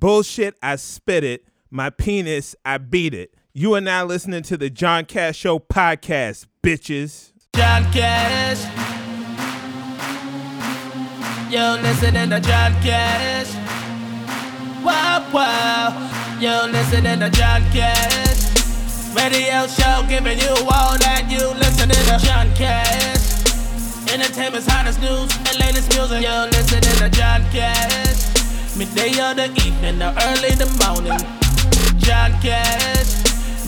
Bullshit, I spit it. My penis, I beat it. You are now listening to the John Cash Show podcast, bitches. John Cash. You're listening to John Cash. Wow, wow. You're listening to John Cash. Radio show giving you all that you listening to John Cash. Entertainment's hottest news and latest music. You're listening to John Cash. Midday or the evening or early the morning. John Cash.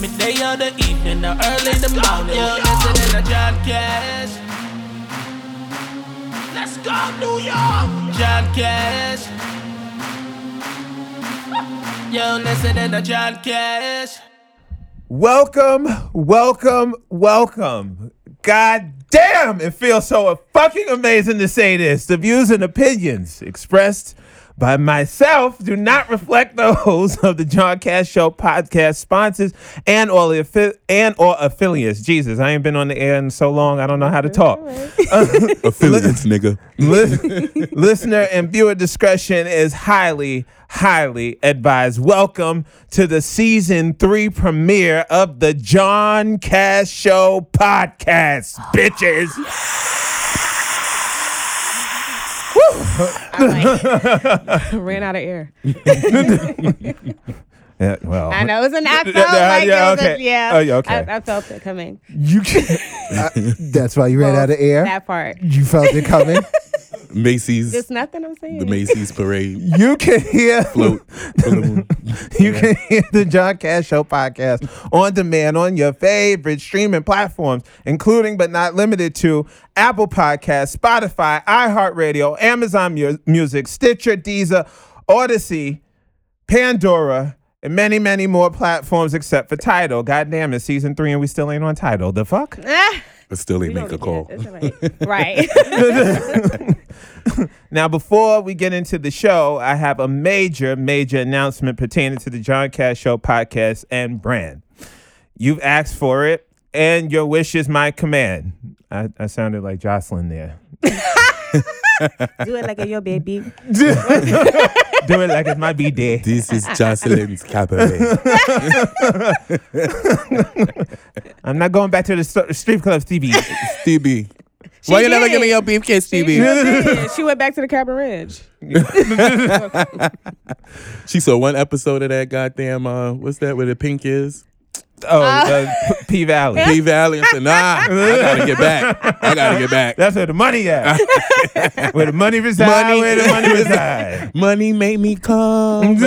Midday or the evening or early the morning. You're listening to John Cash. Let's go, New York! John Cash. You're listening to John Cash. Welcome, welcome, welcome. God damn, it feels so fucking amazing to say this. The views and opinions expressed by myself do not reflect those of the John Cash Show podcast sponsors and all the affi- and or affiliates. Jesus, I ain't been on the air in so long. I don't know how to talk. Affiliates, nigga. Lis- listener and viewer discretion is highly, highly advised. Welcome to the season three premiere of the John Cash Show podcast, bitches. Ran out of air. Yeah, well, I know it was an. I felt Yeah, like yeah, it was okay. a, yeah. Oh, yeah, okay. I, I felt it coming. you can That's why you ran out of air. That part. You felt it coming. Macy's, It's nothing I'm saying. the Macy's parade you can hear float. from the moon. You can hear the John Cash Show podcast on demand on your favorite streaming platforms, including but not limited to Apple Podcasts, Spotify, iHeartRadio, Amazon Mu- Music, Stitcher, Deezer, Odyssey, Pandora, and many, many more platforms except for Tidal. Goddamn, it's season three and we still ain't on Tidal. The fuck? But still, ain't we make a call. get it. It's all right. right. Now, before we get into the show, I have a major, major announcement pertaining to the John Cash Show podcast and brand. You've asked for it, and your wish is my command. I, I sounded like Jocelyn there. Do it like a yo baby. Do it like it's my B day. This is Jocelyn's cabaret. I'm not going back to the st- strip club, Stevie. Stevie. Why you never did. give me your beefcake, She, Stevie? sure did. She went back to the Cabin Ridge. She saw one episode of that goddamn, uh, what's that, where the pink is? Oh, uh, P Valley. P Valley. I said, nah, I gotta get back. I gotta get back. That's where the money at. where the money reside. Money. Where the money reside. Money made me come.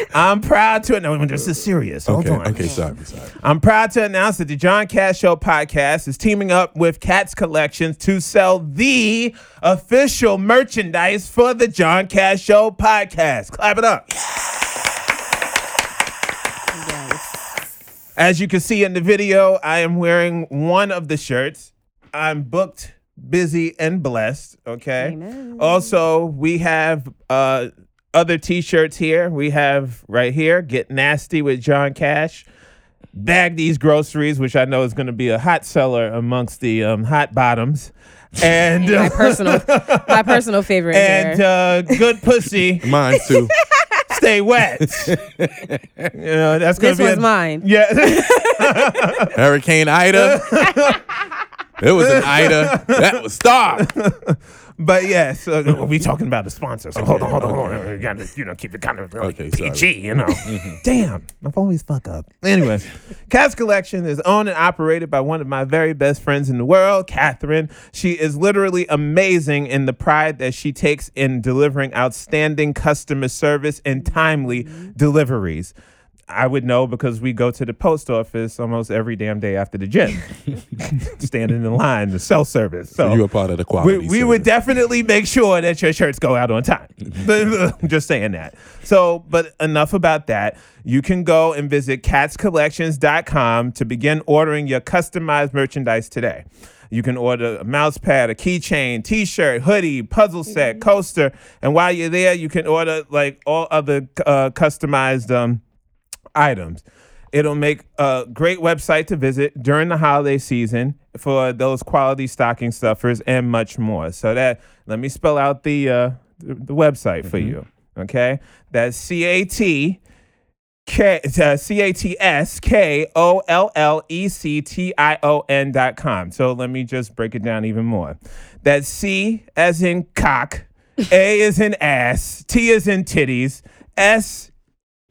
Remember that? I'm proud to. No, this is serious. Hold Okay, on. okay, sorry, sorry. I'm proud to announce that the John Cash Show podcast is teaming up with CatsKollections to sell the official merchandise for the John Cash Show podcast. Clap it up. As you can see in the video, I am wearing one of the shirts. I'm booked, busy, and blessed. Okay. Amen. Also, we have uh, other T-shirts here. We have right here, "Get Nasty with John Cash." Bag these groceries, which I know is going to be a hot seller amongst the um, hot bottoms, and My uh, personal, my personal favorite. and here. uh, good pussy, Mine too. stay wet. you know that's going this to be was a- mine. Yeah. Hurricane Ida. It was an Ida. That was stop. But yes, uh, we talking about the sponsor. So hold on, hold on, hold on. We gotta, you know, keep it kind of like Okay, sorry. PG, you know. Damn, I've always fuck up. Anyway, CatsKollection is owned and operated by one of my very best friends in the world, Catherine. She is literally amazing in the pride that she takes in delivering outstanding customer service and timely deliveries. I would know because we go to the post office almost every damn day after the gym, standing in line, the cell service. So You were part of the we, quality. we would definitely make sure that your shirts go out on time. Just saying that. So, but enough about that. You can go and visit catskollections.com to begin ordering your customized merchandise today. You can order a mouse pad, a keychain, t-shirt, hoodie, puzzle set, coaster, and while you're there, you can order like all other uh, customized um, items. It'll make a great website to visit during the holiday season for those quality stocking stuffers and much more. So that let me spell out the uh, the, website for you. Okay, that's C A T K uh, C A T S K O L L E C T I O N dot com. So let me just break it down even more. That's C as in cock, A is in ass, T is in titties, S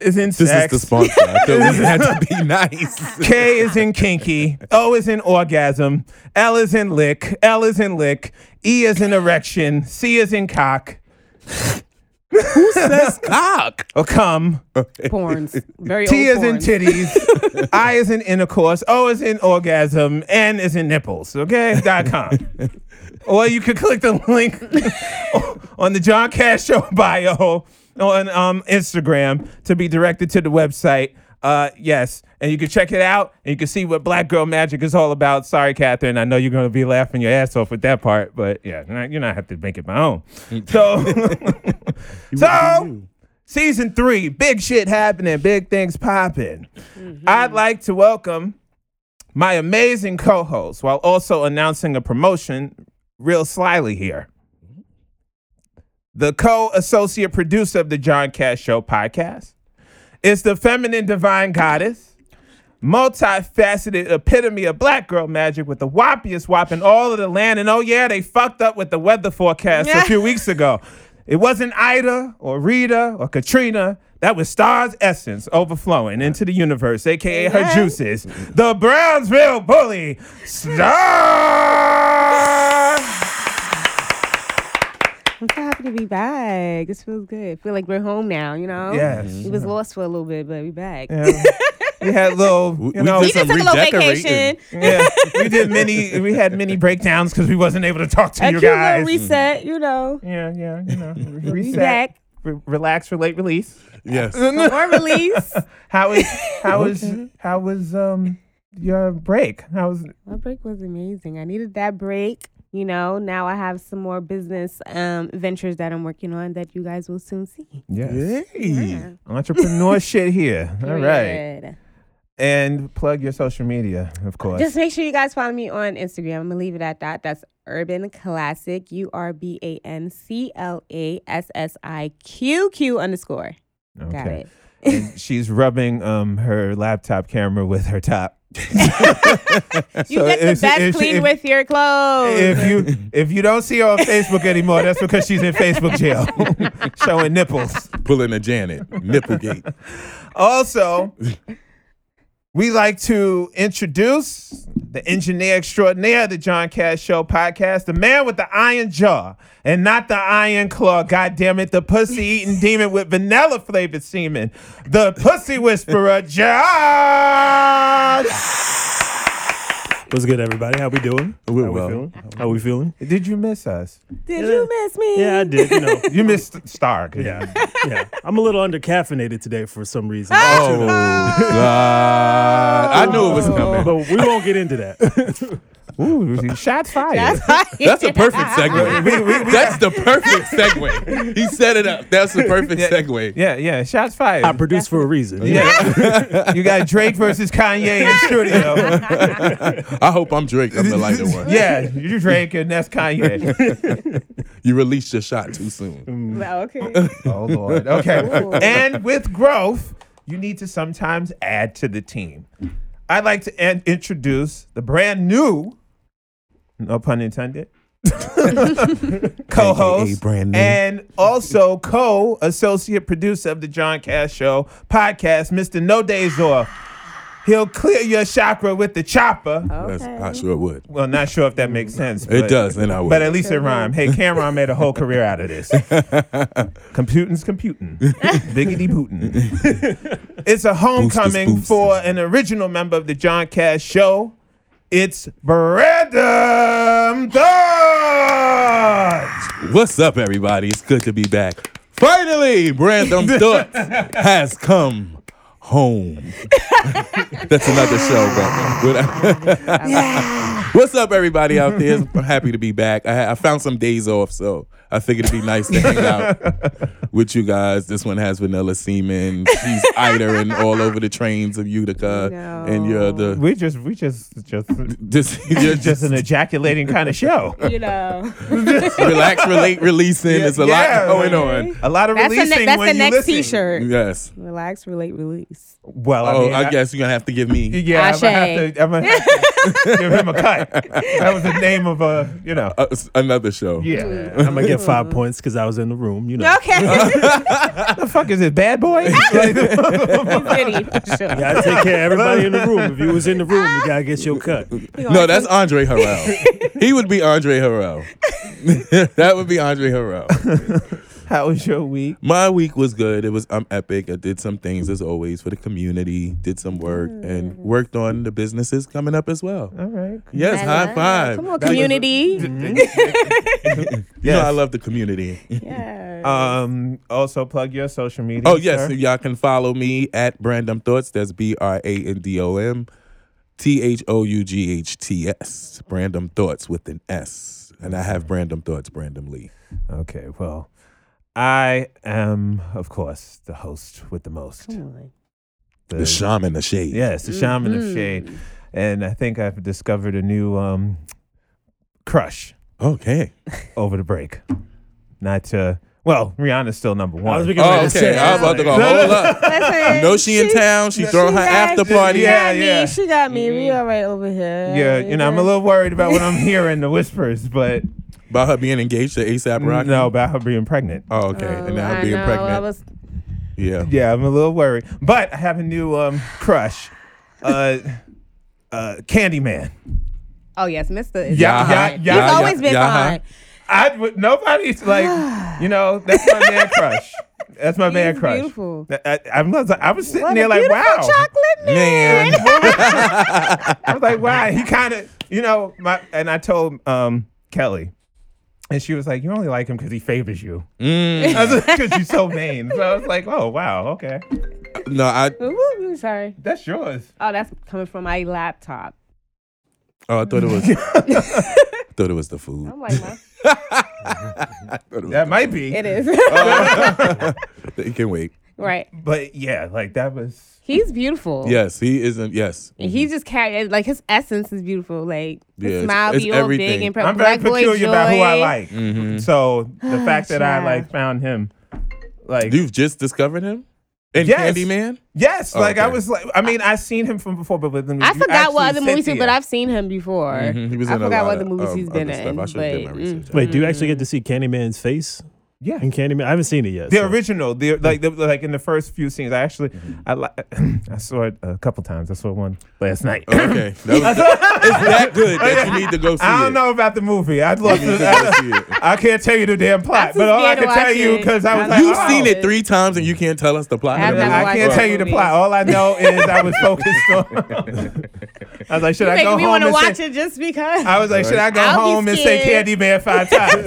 is in This sex. is the sponsor. I thought we had to be nice. K is in kinky. O is in orgasm. L is in lick. L is in lick. E is in erection. C is in cock. Who says cock. Or cum. Porns. Very T old is in porns. titties. I is in intercourse. O is in orgasm. N is in nipples. Okay? Dot com. or you could click the link on the John Cash Show bio on um, Instagram to be directed to the website. Uh, yes, and you can check it out and you can see what Black Girl Magic is all about. Sorry, Catherine, I know you're gonna be laughing your ass off with that part, but yeah, you're not, you're not have to make it my own. So, so season three, big shit happening, big things popping. I'd like to welcome my amazing co-host while also announcing a promotion real slyly here. The co-associate producer of the John Cash Show podcast is the feminine divine goddess, multifaceted epitome of black girl magic with the whoppiest whop in all of the land. And oh yeah, they fucked up with the weather forecast a few weeks ago. It wasn't Ida or Rita or Katrina. That was Star's essence overflowing into the universe, aka her juices. The Brownsville bully, Star. I'm so happy to be back. This feels good. I feel like we're home now, you know? Yes. We was lost for a little bit, but we back. Yeah. we had little, We- you we know, did We just took a little redecorating. vacation. yeah, we did many. We had many breakdowns because we wasn't able to talk to A you cute guys. reset, you know. yeah, yeah, you know, reset, back. re- relax, relate, release. Yes. More release. How is how was how was um your break? How was My break was amazing. I needed that break. You know, now I have some more business um, ventures that I'm working on that you guys will soon see. yes. Hey. entrepreneur shit here? All right, Period. and plug your social media, of course. Just make sure you guys follow me on Instagram. I'm gonna leave it at that. That's UrbanClassiqq. U R B A N C L A S S I Q Q underscore. Got okay. it. And she's rubbing um her laptop camera with her top. You So get the if- best if- clean if- with your clothes. if you if you don't see her on Facebook anymore, that's because she's in Facebook jail, showing nipples. Pulling a Janet. Nipplegate. Also, we like to introduce the engineer extraordinaire of the John Cash Show podcast, the man with the iron jaw and not the iron claw. God damn it, the pussy eating demon with vanilla flavored semen, the pussy whisperer, Josh. What's good, everybody? How we doing? We're How well. we feeling? How we feeling? Did you miss us? Did you miss me? Yeah, I did. You know, You missed Star. yeah, yeah. I'm a little under caffeinated today for some reason. Oh, God. I knew it was coming. But we won't get into that. Ooh, shots fired. That's a perfect segue. That's the perfect segue. He set it up. That's the perfect segue. Yeah, yeah, shots fired. I produce for a reason. Yeah. you got Drake versus Kanye in studio. I hope I'm Drake. I'm the lighter one. Yeah, you Drake and that's Kanye. You released your shot too soon. Mm. Well, okay. Oh Lord. Okay. Ooh. And with growth, you need to sometimes add to the team. I'd like to an- introduce the brand new, no pun intended, co-host AKA brand and also co-associate producer of the John Cash Show podcast, Mr. No Days Off. He'll clear your chakra with the chopper. That's, I sure would. Well, not sure if that makes sense. It but- does, and I would. But at least it rhymed. Hey, Cameron made a whole career out of this. Computing's computing. Biggity bootin'. it's a homecoming boosters. for an original member of the John Cash Show. It's Brandom Thoughts. What's up, everybody? It's good to be back. Finally, Brandom Thoughts has come home. That's another show, but, but What's up, everybody out there? I'm happy to be back. I, I found some days off, so I figured it'd be nice to hang out with you guys. This one has Vanilla Seaman. She's idering all over the trains of Utica, and you're the We just we just just just, you're just, just an ejaculating kind of show. You know. relax, relate, releasing. There's a Yeah, lot going okay. on. A lot of That's the, releasing ne- that's when the you next listen. T-shirt. Yes. Relax, relate, release. Well, I Oh, mean, I guess you're gonna have to give me. Yeah, I'm gonna have to. I'm gonna have to give him a cut. That was the name of a, you know. uh, another show. Yeah. I'm gonna get five points because I was in the room. You know. Okay. the fuck is it, Bad Boy? Like, Pretty, for. You gotta take care of everybody in the room. If you was in the room, you gotta get your cut. No, that's Andre Harrell. he would be Andre Harrell. that would be Andre Harrell. How was your week? My week was good. It was I'm epic. I did some things as always for the community. Did some work and worked on the businesses coming up as well. All right. Yes, high five. Come on, That was- community. You know I love the community. yeah. Um. Also, plug your social media. Oh yes, sir. so y'all can follow me at Brandom Thoughts. That's B R A N D O M T H O U G H T S. Brandom Thoughts with an S. And I have Brandom Thoughts, Brandom Lee. Okay. Well, I am, of course, the host with the most. Come on. The shaman, of shade. Yes, the shaman Mm-hmm. of shade, and I think I've discovered a new um crush Okay. over the break. Not to. Well, Rihanna's still number one. I was Oh, okay. say. I was about to go. Hold up. Listen, You know she in town. She throwing her got- after party. She Yeah, got me. yeah. She got me. We all right over here. yeah, you know, I'm a little worried about what I'm hearing, the whispers, but About her being engaged to ASAP Rocky. no, about her being pregnant. Oh, okay. and now I being know, pregnant. I was, yeah. Yeah, I'm a little worried, but I have a new um crush, uh, uh, Candyman. oh yes, Mister. is Yeah, fine. yeah, He's yeah, always been yeah, fine. I would nobody's like, you know, that's my man crush. That's my man crush. beautiful. I, I, I was, I was sitting What there a like, beautiful wow. chocolate man. Man. I was like, wow. He kind of, you know, my, and I told um, Kelly, and she was like, you only like him because he favors you. Mm. I because you're so vain. So I was like, oh wow, okay, No, I Ooh, ooh, sorry. that's yours. Oh, that's coming from my laptop. oh I thought it was I thought it was the food. I'm like, my, I thought it was That might be, it is you can wait. right. but yeah, like that was. He's beautiful. Yes, he isn't yes. And he just carried like his essence is beautiful. Like Yeah, his it's- smile it's be all everything. big and pre- I'm very black boy peculiar joy. about who I like. Mm-hmm. So the fact that I like found him, like You've just discovered him? In Yes. Candyman? yes, Oh, like I was like, I mean, I've seen him from before, but with I forgot what other movies, he, but I've seen him before. Mhm, He was I in a forgot lot what other movies um, he's been other in. stuff. I should have did my but, research. mm. Wait, do you actually get to see Candyman's face yeah. in Candyman? I haven't seen it yet. The so- original, the like, the, like in the first few scenes, I actually, Mm-hmm. I li- I saw it a couple times. I saw one last night. Okay. That was, it's that good that you need to go see I don't know about the movie. I'd love to. to go see it. I can't tell you the damn plot, I'm but all I can tell watch you it. because I was like, You've oh. seen it three times and you can't tell us the plot. I've of the never movie? I can't tell you the plot. All I know is I was focused on. I was like, should You I go me home want to and watch say? it just because. I was like, should I go I'll home and say. Candyman five times?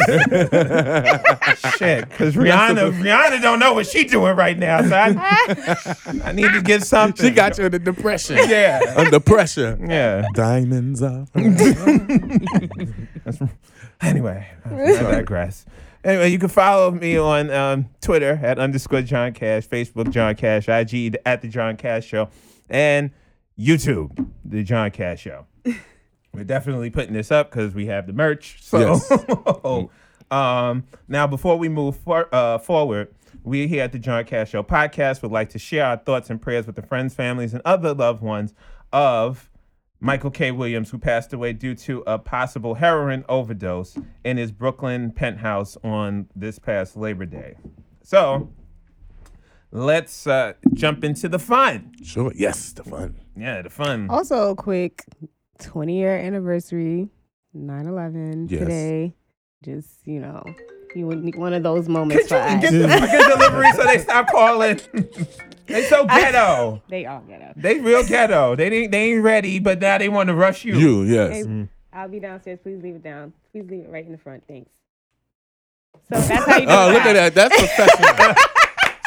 Shit, because Rihanna, Rihanna don't know what she's doing right now, so I, I need to get something. She got you in the depression. yeah, Under pressure. yeah. Diamonds are. Anyway, I digress. Anyway, you can follow me on um, Twitter at underscore John Cash, Facebook John Cash, IG at the John Cash Show, and YouTube the John Cash Show. We're definitely putting this up because we have the merch. So, Yes. Um, now before we move for, uh, forward, we here at the John Cash Show podcast would like to share our thoughts and prayers with the friends, families, and other loved ones of Michael K. Williams, who passed away due to a possible heroin overdose in his Brooklyn penthouse on this past Labor Day. So, let's uh, jump into the fun. Sure. Yes, the fun. Yeah, the fun. Also, a quick 20 year anniversary, 9 11 Yes. today. Just, you know, you would need one of those moments Could for you us. get the fucking delivery so they stop calling? they so ghetto. They all get up. They real ghetto. They ain't they ain't ready, but now they want to rush you. You, yes. Hey, mm-hmm. I'll be downstairs. Please leave it down. Please leave it right in the front. Thanks. So that's how you oh, do Oh, that. look at that. That's professional.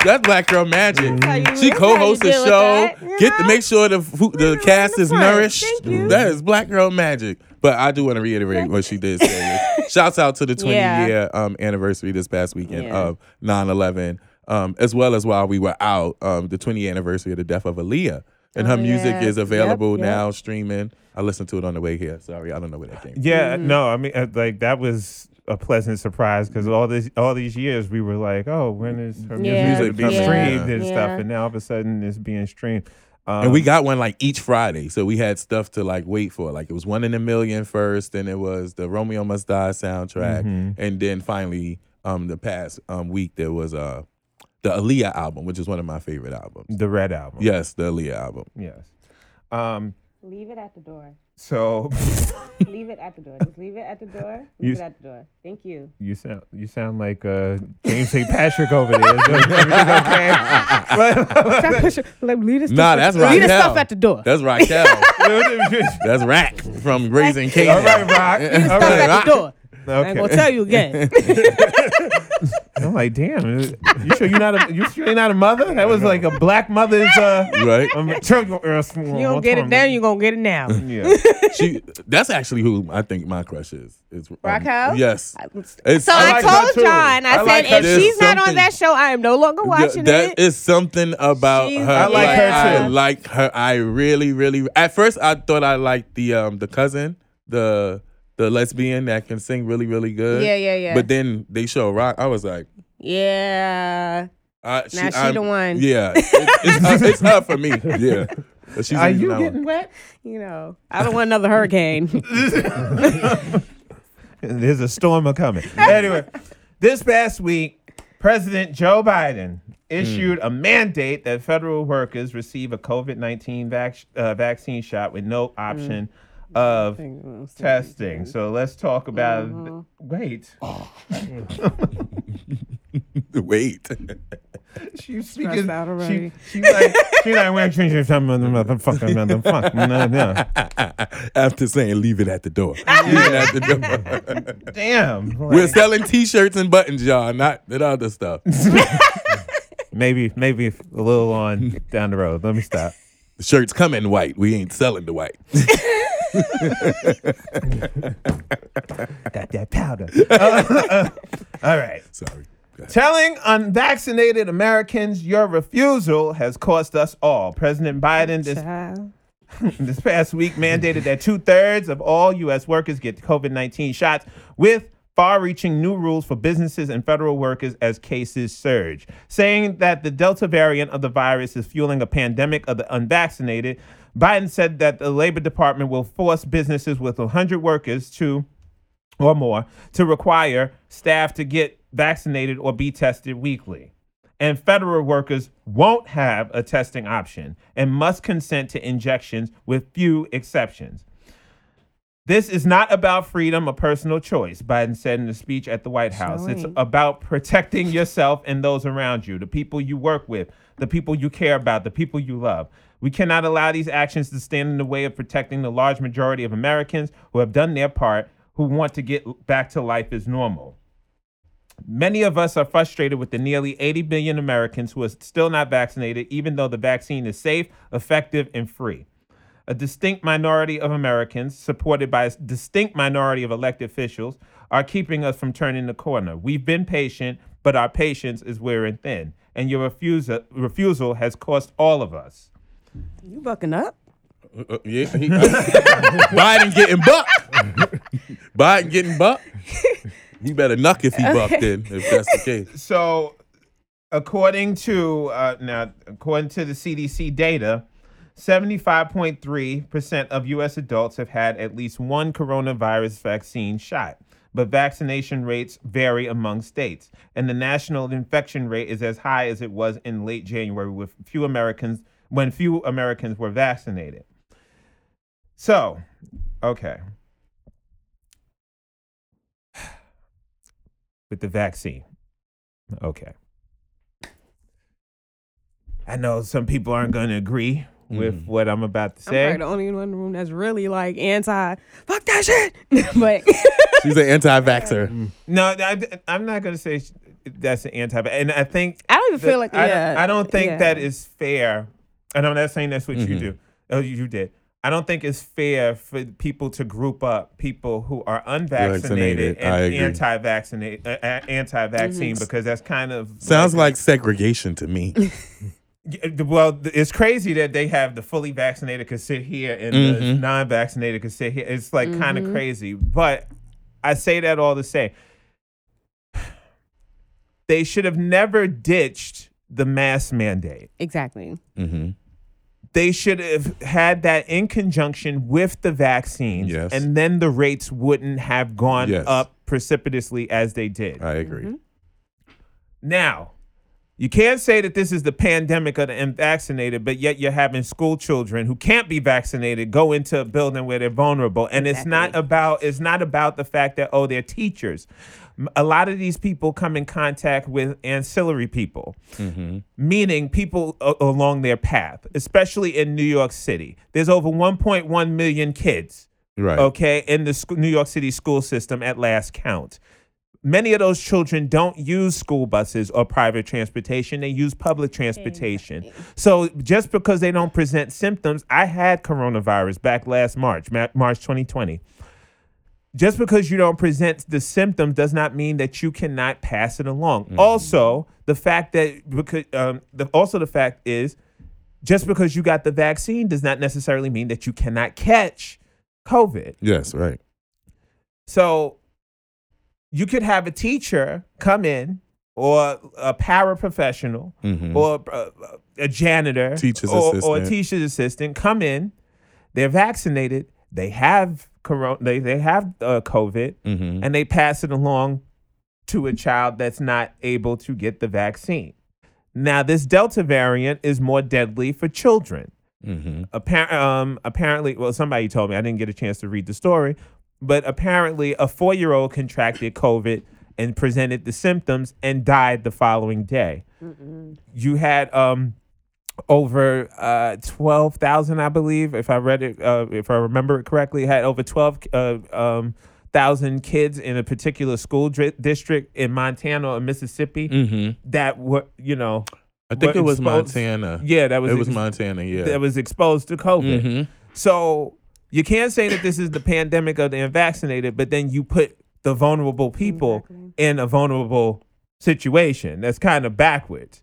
That's black girl magic. how you- She that's how you co-hosts a deal with show. that, you Get to make sure the fu- the cast is front. nourished. Thank you. That is black girl magic. But I do want to reiterate what she did say. Shouts out to the 20 Yeah. year um, anniversary this past weekend Yeah. of 9 11, um, as well as while we were out, um, the 20 year anniversary of the death of Aaliyah. And her Oh, music yeah. is available Yep, yep. now, streaming. I listened to it on the way here. Sorry, I don't know where that came from. Yeah, Mm-hmm. no, I mean, uh, like that was a pleasant surprise because all this, all these years, we were like, oh, when is her Yeah, music Music being coming, streamed and Yeah. stuff? And now all of a sudden, it's being streamed. Um, And we got one like each Friday. So we had stuff to like wait for. Like it was one in a million first, then it was the Romeo Must Die soundtrack. Mm-hmm. And then finally, um, the past um week there was uh the Aaliyah album, which is one of my favorite albums. the Red album. Yes, the Aaliyah album. Yes. Um. Leave it at the door. So Leave it at the door. Just leave it at the door. Leave You- it at the door. Thank you. you sound you sound like uh, James St. Patrick over there. Is everything okay? Like, leave this Nah, stuff, that's leave the stuff at the door. That's Raquel. That's Raq from Raising Kanan. all right, Rock. All Stuff right. at the door. I ain't gonna tell you again. I'm like, damn. You sure you're not a you sure you're not a mother? That was like a black mother's. Uh, Right? um, you you don't get it then, you gonna get it now. Yeah. She that's actually who I think my crush is. Is um, Raquel? Yes. It's So I, like told. John, I, I said, like her if she's not on that show, I am no longer watching That it. is something about She's- her. I like her too. I too. like her. I really, really. At first, I thought I liked the um the cousin, the the lesbian that can sing really, really good. Yeah, yeah, yeah. But then they show rock. I was like, yeah. I, Now she I'm- the one. Yeah, it, it's, her, it's her for me. Yeah. But she's Are you getting one. wet? You know, I don't want another hurricane. There's a storm a coming. anyway, this past week, President Joe Biden issued a mandate that federal workers receive a COVID 19 vac- uh, vaccine shot with no option of testing. So let's talk about. Wait. Oh. Wait. She's speaking. out She, already. she's like, she's like, we're changing some motherfucker, motherfucker. No, no. After saying leave it at the door. leave it at the door. Damn. We're selling T-shirts and buttons, y'all, not that other stuff. maybe, maybe a little on down the road. Let me stop. The shirts come in white. We ain't selling the white. Got that powder. Uh, all right. Sorry. Telling unvaccinated Americans your refusal has cost us all. President Biden this, this past week mandated that two thirds of all U.S. workers get COVID 19 shots with far reaching new rules for businesses and federal workers as cases surge. Saying that the Delta variant of the virus is fueling a pandemic of the unvaccinated, Biden said that the Labor Department will force businesses with 100 workers to or more to require staff to get vaccinated or be tested weekly. And federal workers won't have a testing option and must consent to injections with few exceptions. This is not about freedom or personal choice, Biden said in a speech at the White House. It's about protecting yourself and those around you, the people you work with, the people you care about, the people you love. We cannot allow these actions to stand in the way of protecting the large majority of Americans who have done their part, who want to get back to life as normal. Many of us are frustrated with the nearly 80 million Americans who are still not vaccinated, even though the vaccine is safe, effective, and free. A distinct minority of Americans, supported by a distinct minority of elected officials, are keeping us from turning the corner. We've been patient, but our patience is wearing thin, and your refusal, refusal has cost all of us. You bucking up? Uh, yeah, he- Biden getting bucked. Biden getting bucked. He better knock if he bucked in, if that's the case. So, according to uh, now, according to the CDC data, seventy-five point three percent of U.S. adults have had at least one coronavirus vaccine shot. But vaccination rates vary among states, and the national infection rate is as high as it was in late January, with few Americans when few Americans were vaccinated. So, okay. With the vaccine. Okay. I know some people aren't going to agree with what I'm about to say. I'm say. probably the only one in the room that's really like anti. Fuck that shit. but She's an anti-vaxxer. No, I, am not going to say that's an anti. And I think I don't even that- feel like I, yeah. don't, I don't think yeah. that is fair. And I'm not saying that's what you Mhm. do. Oh, you, you did. I don't think it's fair for people to group up people who are unvaccinated and anti-vaccinated, uh, uh, anti-vaccine, because that's kind of Sounds like segregation to me. Yeah, Well, it's crazy that they have the fully vaccinated could sit here and the Mhm. non-vaccinated could sit here. It's like kind of crazy, but I say that all to say they should have never ditched the mask mandate. Exactly. hmm They should have had that in conjunction with the vaccines, Yes. and then the rates wouldn't have gone Yes. up precipitously as they did. I agree. Now, you can't say that this is the pandemic of the unvaccinated, but yet you're having school children who can't be vaccinated go into a building where they're vulnerable. And it's not about it's not about the fact that oh they're teachers. A lot of these people come in contact with ancillary people, mm-hmm. meaning people a- along their path, especially in New York City. There's over 1.1 million kids Right. okay, in the sc- New York City school system at last count. Many of those children don't use school buses or private transportation, they use public transportation. So just because they don't present symptoms, I had coronavirus back last March, March 2020. Just because you don't present the symptoms does not mean that you cannot pass it along. Also, the fact that because um, the, also the fact is just because you got the vaccine does not necessarily mean that you cannot catch COVID. Yes, right. So you could have a teacher come in or a paraprofessional Mhm. or uh, a janitor Teacher's or, or a assistant. teacher's assistant come in. They're vaccinated. They have corona. They, they have uh, COVID Mhm. and they pass it along to a child that's not able to get the vaccine. Now, this Delta variant is more deadly for children. Mhm. Appar- um, apparently, well, somebody told me I didn't get a chance to read the story, but apparently, a four-year-old contracted COVID and presented the symptoms and died the following day. You had um, over uh, twelve thousand, I believe, if I read it, uh, if I remember it correctly, had over twelve uh, um, thousand kids in a particular school dri- district in Montana or Mississippi Mhm. that were, you know, I think it was exposed- Montana. Yeah, that was it was Montana. Yeah. that was exposed to COVID. Mhm. So you can't say that this is the pandemic of the unvaccinated, but then you put the vulnerable people in a vulnerable situation. That's kind of backwards.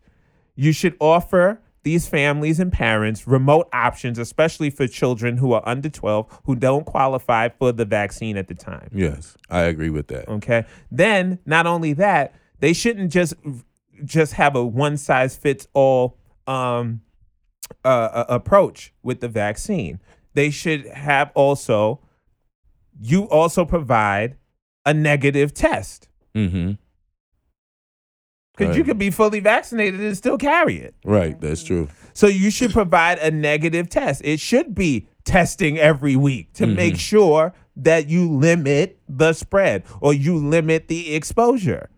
You should offer these families and parents remote options, especially for children who are under 12 who don't qualify for the vaccine at the time. Yes, I agree with that. Okay. Then not only that, they shouldn't just just have a one size fits all um, uh, uh, approach with the vaccine. They should have also you also provide a negative test hmm because you could be fully vaccinated and still carry it. Right, that's true. So you should provide a negative test. It should be testing every week to Mm-hmm. make sure that you limit the spread or you limit the exposure.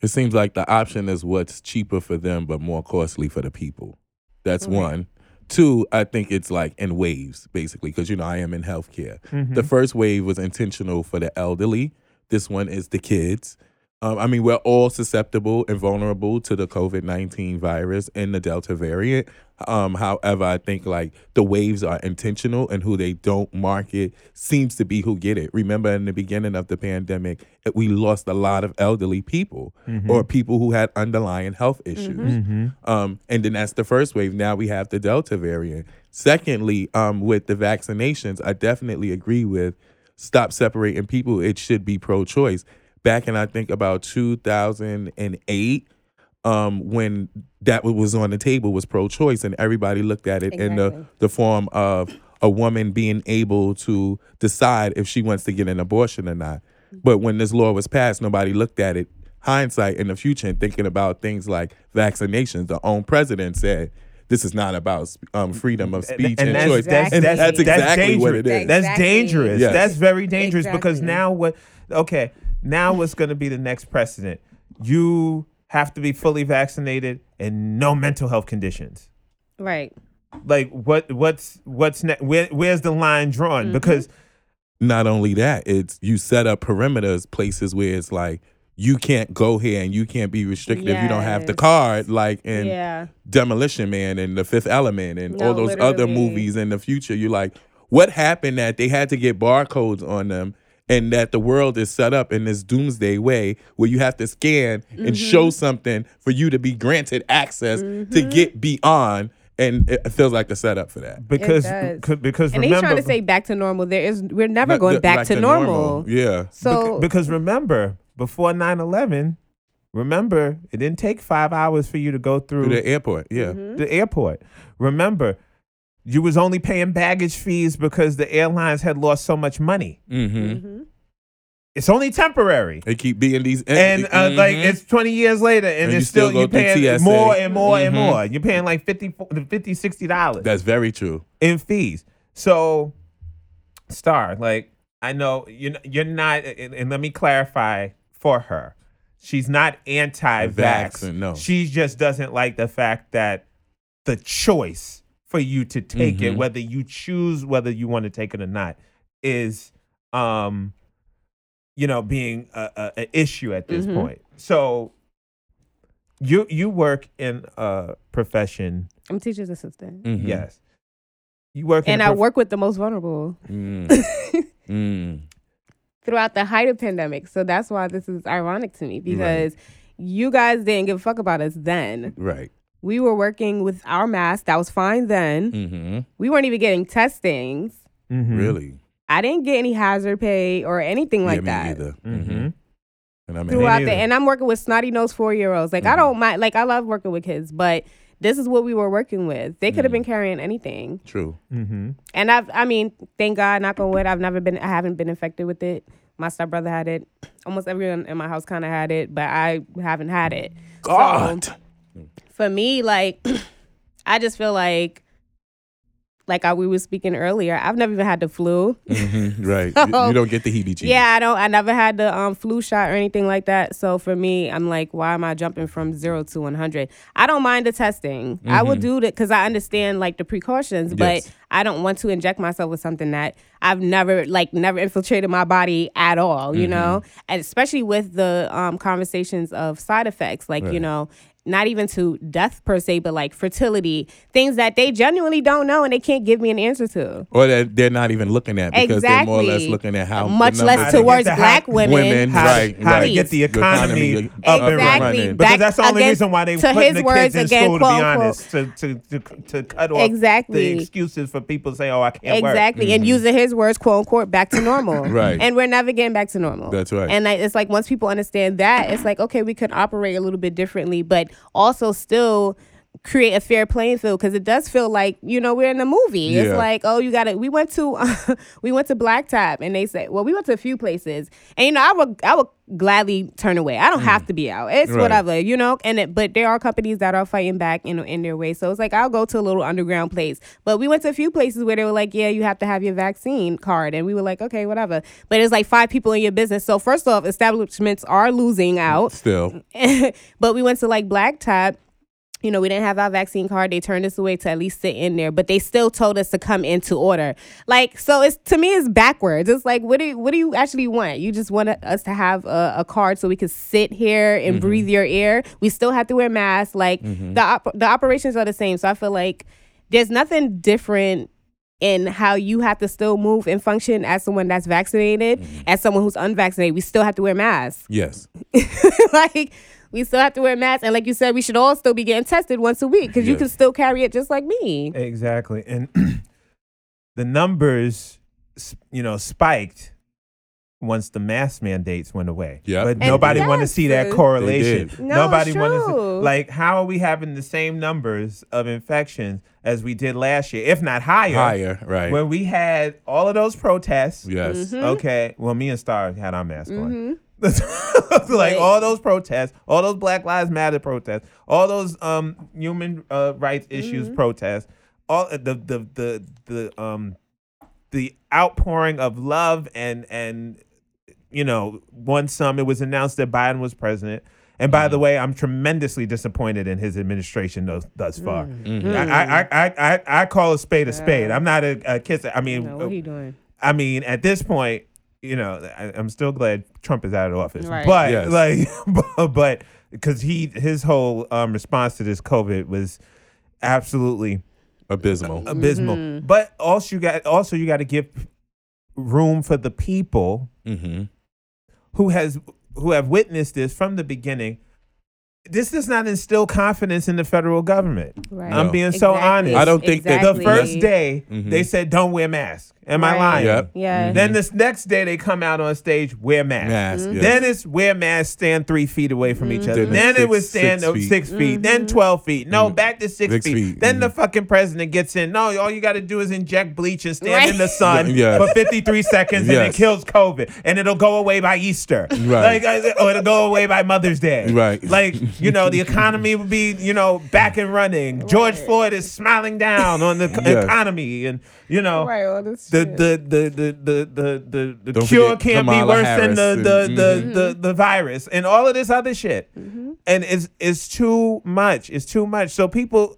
It seems like the option is what's cheaper for them but more costly for the people. That's one. Two, I think it's like in waves, basically, because you know I am in healthcare. The mm-hmm. first wave was intentional for the elderly. This one is the kids. Um, I mean, we're all susceptible and vulnerable to the COVID nineteen virus and the Delta variant. Um, however, I think like the waves are intentional, and who they don't market seems to be who get it. Remember, in the beginning of the pandemic, we lost a lot of elderly people or people who had underlying health issues. Um, and then that's the first wave. Now we have the Delta variant. Secondly, um, with the vaccinations, I definitely agree with stop separating people. It should be pro-choice. Back in I think about 2008, um, when that was on the table was pro-choice, and everybody looked at it in the the form of a woman being able to decide if she wants to get an abortion or not. But when this law was passed, nobody looked at it hindsight in the future and thinking about things like vaccinations. The own president said this is not about um, freedom of speech and, that's, choice. That's, and that's, that's exactly what it dangerous. That's dangerous. Yes. That's very dangerous because now what? Okay, now what's going to be the next precedent? You have to be fully vaccinated and no mental health conditions. Right. Like what? What's what's ne- where? Where's the line drawn? Mm-hmm. Because not only that, it's you set up perimeters, places where it's like you can't go here and you can't be restricted if you don't have the card, like in yeah. Demolition Man and The Fifth Element and No, all those other movies in the future. You're like, what happened that they had to get barcodes on them and that the world is set up in this doomsday way where you have to scan and show something for you to be granted access to get beyond and it feels like a setup for that. because does. c- because And they remember trying to say back to normal. There is we're never Not- going th- back, to, normal. Yeah. So because remember before 9-11 remember it didn't take five hours for you to go through Through the airport. Yeah. Mm-hmm. the airport remember you was only paying baggage fees because the airlines had lost so much money Mm-hmm. it's only temporary They keep being these and uh, like Mhm. it's 20 years later and, And you it's still, still you through paying TSA. more and more and Mhm. more you're paying like 50 50 60 dollars that's very true. in fees. So, Star, like I know you're you're not, and, and let me clarify for her. She's not anti-vax. Vax, no. she just doesn't like the fact that the choice for you to take it, Mhm. whether you choose whether you want to take it or not, is, um, you know, being a, a, a issue at this Mhm. point. So. You you work in a profession, I'm a teacher's assistant. Mhm. yes. You work in And a I prof- work with the most vulnerable Mm. mm. throughout the height of pandemic. So that's why this is ironic to me because you guys didn't give a fuck about us then. Right. We were working with our mask. That was fine then. Mm-hmm. We weren't even getting testings. Mhm. Really. I didn't get any hazard pay or anything like yeah, that. either. Mhm. Mm-hmm. And I mean, throughout the, and I'm working with snotty nose four year olds. Like I Mhm. don't mind like I love working with kids, but this is what we were working with. They could have Mhm. been carrying anything. true. Mm-hmm. And I've I mean, thank God, knock on wood, I've never been I haven't been infected with it. My stepbrother had it. Almost everyone in my house kinda had it, but I haven't had it. God. For me, like I just feel like like I, we were speaking earlier, I've never even had the flu. Mhm, Right. You- So- you don't get the heebie-jeebies. Yeah, I don't. I never had the um, flu shot or anything like that. So for me, I'm like, why am I jumping from zero to 100? I don't mind the testing. I will Mhm. do that because I understand like the precautions, but I don't want to inject myself with something that I've never like never infiltrated my body at all. You know, Mm-hmm. and especially with the um, conversations of side effects, like you know. Not even to death per se, but like fertility, things that they genuinely don't know and they can't give me an answer to. Or that they're not even looking at because they're more or less looking at how Much less How to towards black high- women. women, how, right, how to right. get the The economy, economy up and Exactly. running. Back Because that's the only against- reason why they to put his the words kids in again, school, to be unquote. honest, to, to, to, to cut off Exactly. the excuses for people saying, oh, I can't work. Exactly. And using his words, quote unquote, back to normal. Mm-hmm. Right. And we're never getting back to normal. That's right. And like, it's like once people understand that, it's like, okay, we could operate a little bit differently, but also still create a fair playing field because it does feel like you know we're in a movie Yeah. it's like oh you got it. we went to we went to blacktop and they said well we went to a few places and you know i would i would gladly turn away i don't have to be out it's Mm. Right. whatever you know and it, but there are companies that are fighting back in, in their way so it's like i'll go to a little underground place but we went to a few places where they were like yeah you have to have your vaccine card and we were like okay whatever but it's like five people in your business so first off establishments are losing out Still. but we went to like Blacktop. You know, we didn't have our vaccine card. They turned us away to at least sit in there, but they still told us to come into order. Like, so it's to me, it's backwards. It's like, what do you, what do you actually want? You just want us to have a, a card so we could sit here and mm-hmm. breathe your air. We still have to wear masks. Like mm-hmm. the op- the operations are the same. So I feel like there's nothing different in how you have to still move and function as someone that's vaccinated, mm-hmm. as someone who's unvaccinated. We still have to wear masks. Yes. like we still have to wear masks and like you said we should all still be getting tested once a week because you can still carry it just like me Exactly. And the numbers, you know, spiked once the mask mandates went away. Yeah. But And nobody wanted to see that correlation. No, nobody it's wanted to true. like how are we having the same numbers of infections as we did last year, if not higher? Higher. Right. When we had all of those protests. yes. Mm-hmm. Okay. Well, me and Star had our mask on. Like all those protests, all those Black Lives Matter protests, all those um human uh, rights issues Mm-hmm. protests, all the the the the um the outpouring of love and and you know once some it was announced that Biden was president. And by Mm-hmm. the way, I'm tremendously disappointed in his administration thus, thus far. Mm-hmm. I, I, I, I, I call a spade a spade. I'm not a, a kisser. I mean, know, what are you doing I mean, at this point, you know, I, I'm still glad Trump is out of office. Right. But Yes. like, but because he his whole um, response to this COVID was absolutely Abysmal. abysmal. Mm-hmm. But also you got also you got to give room for the people Mm-hmm. who has who have witnessed this from the beginning. This does not instill confidence in the federal government. Right. I'm being so honest. I don't think that- The Exactly. first day Mhm. they said don't wear mask. Am I Right. lying? Yep. Yeah. Then this next day they come out on stage wear mask. Mask. yes. Then it's wear mask, stand three feet away from each other. Then Then it's it was stand six feet. six feet. Then twelve feet. No, Mhm. back to six, Six feet. feet. Then the fucking president gets in. No, all you got to do is inject bleach and stand Right. in the sun Yes. for fifty three seconds, and it kills COVID, and it'll go away by Easter. Right. Like, uh, or it'll go away by Mother's Day. Right. Like you know, the economy will be you know back and running. George Floyd is smiling down on the Yes. economy, and you know Right, the, the the the the the the, the cure can't be Kamala worse than the Harris the, and- the, the the virus and all of this other shit. And it's it's too much. It's too much. So people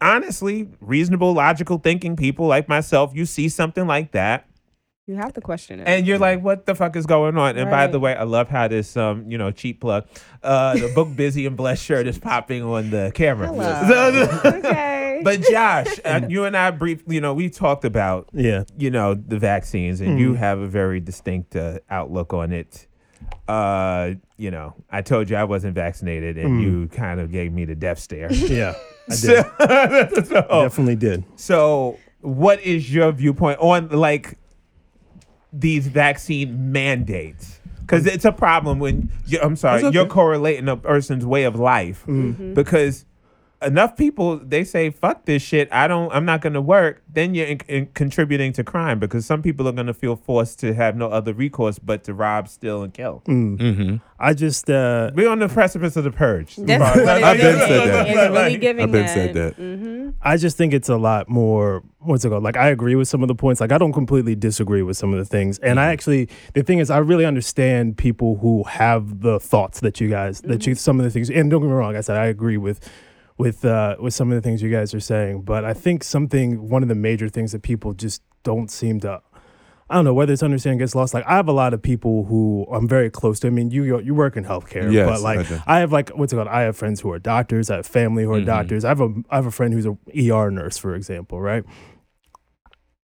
honestly, reasonable, logical thinking people like myself, you see something like that you have to question it. and you're like, what the fuck is going on? And by the way, I love how this um, you know, cheap plug, uh the book busy and blessed shirt is popping on the camera. Hello. So- okay. but Josh, uh, you and I briefly, you know, we talked about Yeah. you know the vaccines and Hmm. you have a very distinct uh, outlook on it uh you know i told you i wasn't vaccinated and Hmm. you kind of gave me the death stare Yeah. I did. so, so, Definitely did. so what is your viewpoint on like these vaccine mandates because it's a problem when you, i'm sorry okay. you're correlating a person's way of life Mm-hmm. because enough people they say fuck this shit i don't i'm not going to work then you're in, in contributing to crime because some people are going to feel forced to have no other recourse but to rob steal and kill Mm-hmm. I just uh we're on the precipice of the purge That's what I've been is. said that. It's really giving I've been that. said that. Mm-hmm. I just think it's a lot more. What's it called? Like I agree with some of the points. Like I don't completely disagree with some of the things. And I actually, the thing is, I really understand people who have the thoughts that you guys, that you, some of the things. And don't get me wrong, I said I agree with, with, uh, with some of the things you guys are saying. But I think something, one of the major things that people just don't seem to. I don't know whether it's understanding gets lost. Like I have a lot of people who I'm very close to. I mean, you you work in healthcare, Yes, but like I. I have like what's it called? I have friends who are doctors. I have family who are Mhm. doctors. I have a I have a friend who's a ER nurse, for example, right?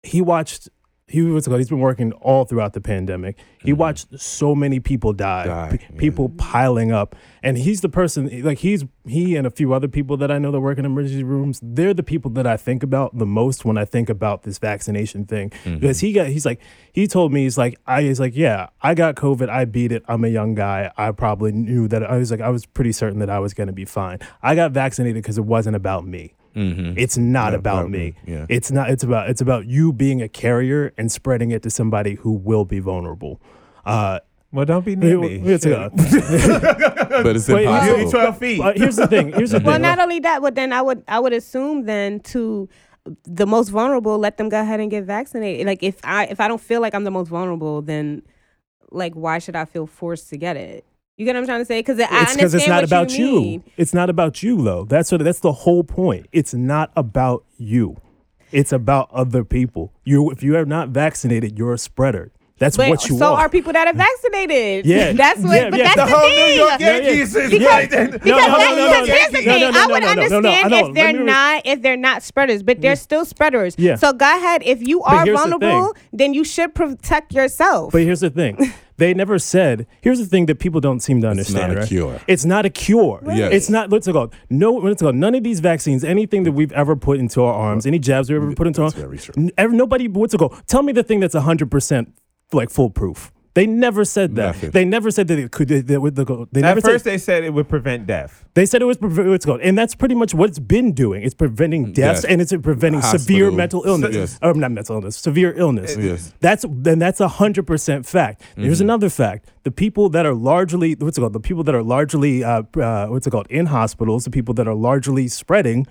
He watched he called? He's been working all throughout the pandemic. He mm-hmm. watched so many people die, Die, pe- yeah. people piling up, and he's the person like he's he and a few other people that I know that work in emergency rooms. They're the people that I think about the most when I think about this vaccination thing mm-hmm. because he got he's like he told me he's like I he's like yeah I got COVID I beat it I'm a young guy I probably knew that I was like I was pretty certain that I was gonna be fine. I got vaccinated because it wasn't about me. Mm-hmm. It's not Not about about me. me, yeah. It's not. It's about. It's about you being a carrier and spreading it to somebody who will be vulnerable. Uh, well don't be near me it's, uh, But it's Wait, You- you impossible. 12 feet uh, here's the thing. Here's the Well, thing. not only that, but then I would I would assume then to the most vulnerable, let them go ahead and get vaccinated. Like if I if I don't feel like I'm the most vulnerable, then like why should I feel forced to get it? You get what I'm trying to say? Because I it's understand because it's not about you. you. It's not about you though. That's what. That's the whole point. It's not about you. It's about other people. You, if you are not vaccinated, you're a spreader. That's But what you so are. So are people that are vaccinated. Yeah. that's what. Yeah, but yeah. that's the the, whole thing. new york Yeah, yeah. yankees is Because- like Because, no, that- no, no, no, here's the thing. no, no, I would no, no, no, no, understand no, if they're re- not if they're not spreaders, but they're still spreaders. Yeah. So go ahead. If you are here's the vulnerable, then you should protect yourself. But here's the thing. They never said. Here's the thing that people don't seem to understand. It's not a right? cure. It's not a cure. Yes. It's not. What's it called? No. What's it called? None of these vaccines, anything that we've ever put into our arms, any jabs we've ever put into our That's very true. n- nobody. What's it called? Tell me the thing that's hundred percent like foolproof. They never said that. Nothing. They never said that it could. They, they, would- they, they at never first said. they said it would prevent death They said it was preve- what's called, and that's pretty much what it's been doing. It's preventing deaths Yes. and it's preventing severe mental illness. Yes. Or not mental illness, severe illness. Yes. That's then that's a hundred percent fact. Here's Mm-hmm. another fact: the people that are largely what's it called? The people that are largely uh, uh, what's it called in hospitals, the people that are largely spreading,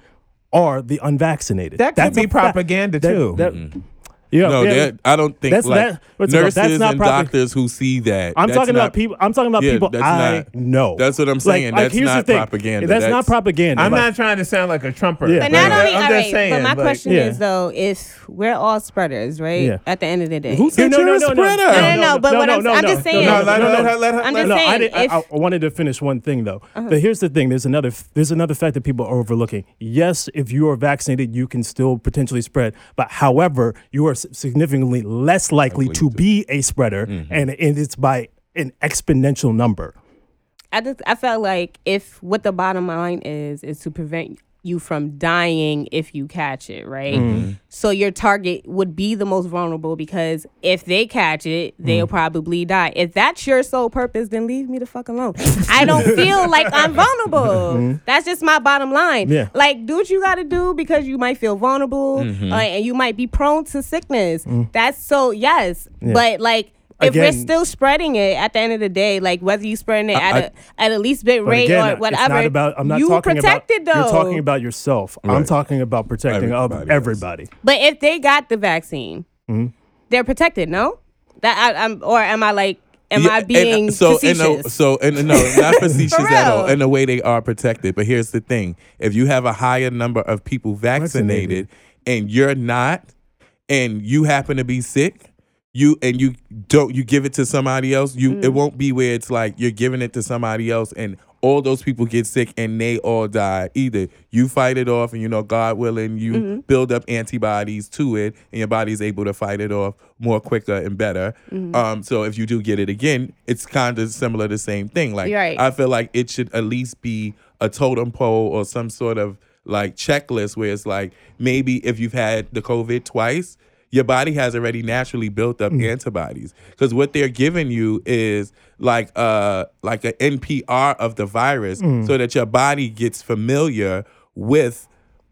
are the unvaccinated. that could That's be a fact. propaganda That- too that- Yeah, no, yeah. that- I don't think That's like that- what's it called? nurses That's not and proper- doctors who see that. I'm talking not- about people. I'm talking about Yeah, people that's I not- know. that's what I'm saying. That's here's the not thing. propaganda. That's, not propaganda. I'm Like, not trying to sound like a trumper. Yeah. But not only, I'm all just saying. but my like, question Yeah. is though, if we're all spreaders, right? Yeah. At the end of the day. Who said No, you're no, a no, no. spreader? No, no, no, but what I'm- I'm just saying- No, let her- no, let no. her- let her- I'm let just her- I, saying, I, if- Uh-huh. I wanted to finish one thing though. But here's the thing: there's another there's another fact that people are overlooking. Yes, if you are vaccinated, you can still potentially spread. But however, you are s- significantly less likely to be a spreader, Mm-hmm. and, and it's by an exponential number. I just I felt like if what the bottom line is is to prevent you from dying if you catch it, right? Mm-hmm. So your target would be the most vulnerable because if they catch it, they'll Mm. probably die. If that's your sole purpose, then leave me the fuck alone. I don't feel like I'm vulnerable. That's just my bottom line. Yeah. Like do what you got to do because you might feel vulnerable Mm-hmm. uh, and you might be prone to sickness. That's so yes, Mm. Yeah. but like. If we're still spreading it at the end of the day, like whether you spreading it at I- a at a least bit rate again, or whatever, it's not about. I'm not you talking protected about. though. You're talking about yourself. I'm talking about protecting Everybody everybody. but if they got the vaccine, Mm-hmm. they're protected. No, that I, I'm or am I like am Yeah, I and, uh, being so facetious? In a, so and no, not facetious at all. In a way, they are protected. But here's the thing: if you have a higher number of people vaccinated, and you're not, and you happen to be sick. You and you don't you give it to somebody else. You Mm. it won't be where it's like you're giving it to somebody else and all those people get sick and they all die. Either you fight it off and you know God willing you Mm-hmm. build up antibodies to it and your body's able to fight it off more quicker and better. Mm-hmm. Um, so if you do get it again, it's kind of similar to the same thing. Like right. I feel like it should at least be a totem pole or some sort of like checklist where it's like maybe if you've had the COVID twice, your body has already naturally built up antibodies. Because what they're giving you is like uh like an NPR of the virus so that your body gets familiar with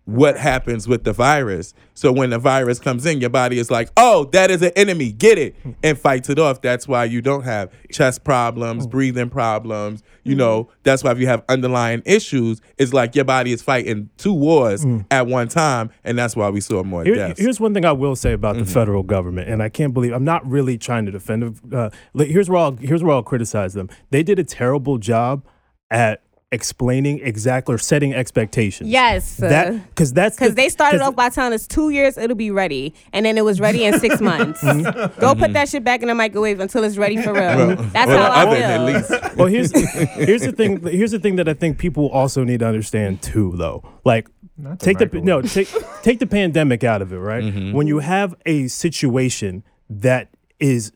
what happens with the virus. So when the virus comes in, your body is like, "Oh, that is an enemy. Get it." and fights it off. That's why you don't have chest problems, mm. breathing problems. You mm. know, that's why if you have underlying issues, it's like your body is fighting two wars mm. at one time, and that's why we saw more Here- deaths. here's one thing I will say about the mm-hmm. federal government, and I can't believe I'm not really trying to defend. Uh, here's where I'll here's where I'll criticize them. They did a terrible job at explaining exactly or setting expectations. yes, that because that's because the- they started off by telling us two years it'll be ready, and then it was ready in six months. Mm-hmm. Go put that shit back in the microwave until it's ready for real. That's Well, how I oven, feel. at least. well, here's here's the thing. Here's the thing that I think people also need to understand too, though. Like, the take the microwave. no take take the pandemic out of it, right? Mm-hmm. When you have a situation that is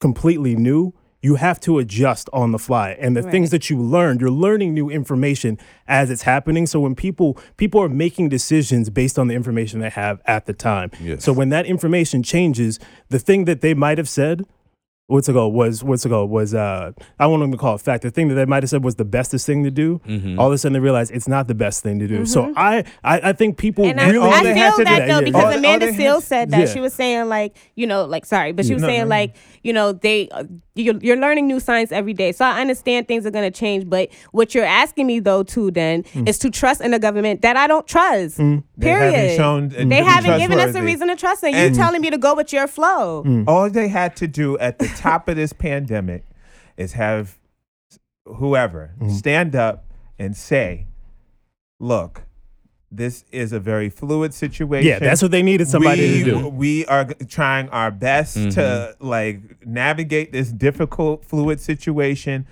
completely new. You have to adjust on the fly, and the things that you learned, you're learning new information as it's happening. So when people people are making decisions based on the information they have at the time. Yes. So when that information changes, the thing that they might have said what's it called was what's it called was uh I won't even call it fact. The thing that they might have said was the bestest thing to do. Mm-hmm. All of a sudden they realize it's not the best thing to do. So I, I I think people Mm-hmm. And I, really all I they had feel to do- that though Yeah, because all- all Amanda they had Seal said that Yeah. she was saying like you know like sorry but she was No, saying no, no. like you know they uh, you're, you're learning new science every day so I understand things are gonna change but what you're asking me though too then Mm. is to trust in a government that I don't trust They period haven't shown they haven't given us a reason to trust and you And- telling me to go with your flow All they had to do at the top of this pandemic is have whoever mm-hmm. stand up and say, "Look, this is a very fluid situation. Yeah, that's what they needed somebody we, to do. We are trying our best to mm-hmm. like navigate this difficult, fluid situation.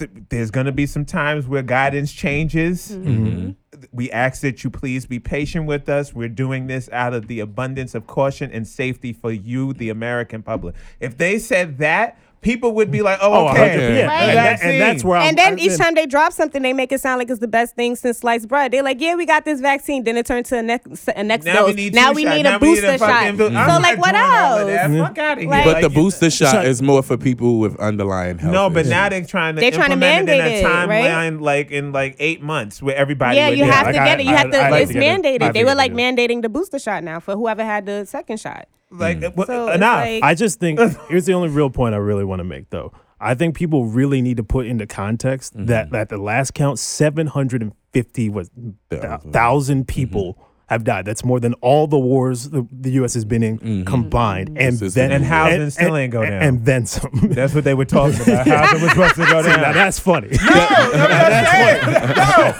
Th- There's going to be some times where guidance changes. Mm-hmm. Mm-hmm. We ask that you please be patient with us. We're doing this out of the abundance of caution and safety for you, the American public. If they said that, people would be like, "Oh, Oh, okay." 100%. Right. And, that- and that's where I'm, and then I- each time they drop something, they make it sound like it's the best thing since sliced bread. They're like, "Yeah, we got this vaccine." Then it turns to a next a next Now we need now we shots. need Now a we need booster shot. fucking bo- I'm So like, what doing all of else? Fuck out of here. Like- but the booster shot So- is more for people with underlying health. No, but issues. now they're trying to They're trying to implement it in mandate a it, right? timeline like in like eight months where everybody. Yeah, would you have to get it. You have to. I- I like it's it. mandated. They were like mandating the booster shot now for whoever had the second shot. Like uh, what- So enough. like- I just think here's the only real point I really want to make though. I think people really need to put into context that that the last count 750 was Thousand. thousand people have died. That's more than all the wars the, the U.S. has been in mm-hmm. combined, and then And housing still ain't go down. and then some. That's what they were talking about. How it was supposed to go See, now that's funny. No, no,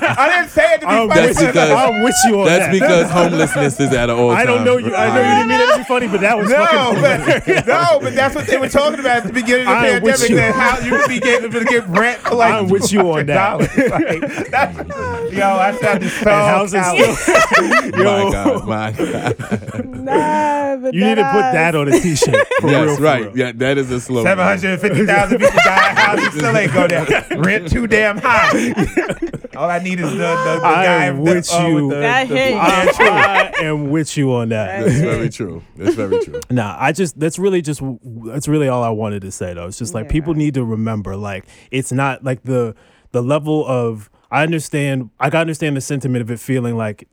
I didn't say it to be I'm funny. That's because- I'm with you on that. That's that. because homelessness is at an all I don't know you. I know you didn't mean that to be funny, but that was No, fucking but, no, but that's what they were talking about at the beginning of the I am with pandemic. you. That how you could be getting to get rent for like I'm with you on that. Like, yo, I sounded so And housing still. My God, my God. Nah, but you need to put that on a t-shirt. For real, for right. real. Yeah, that is a slogan. Seven hundred fifty thousand people die. Housing still ain't go down. Rent too damn high. All I need is the, the, the I guy am the- with uh, you. the, That the- hit. I, I am with you on that. That's very true. That's very true. Nah, I just that's really just that's really all I wanted to say though. It's just like people need to remember like it's not like the the level of I understand I can understand the sentiment of it feeling like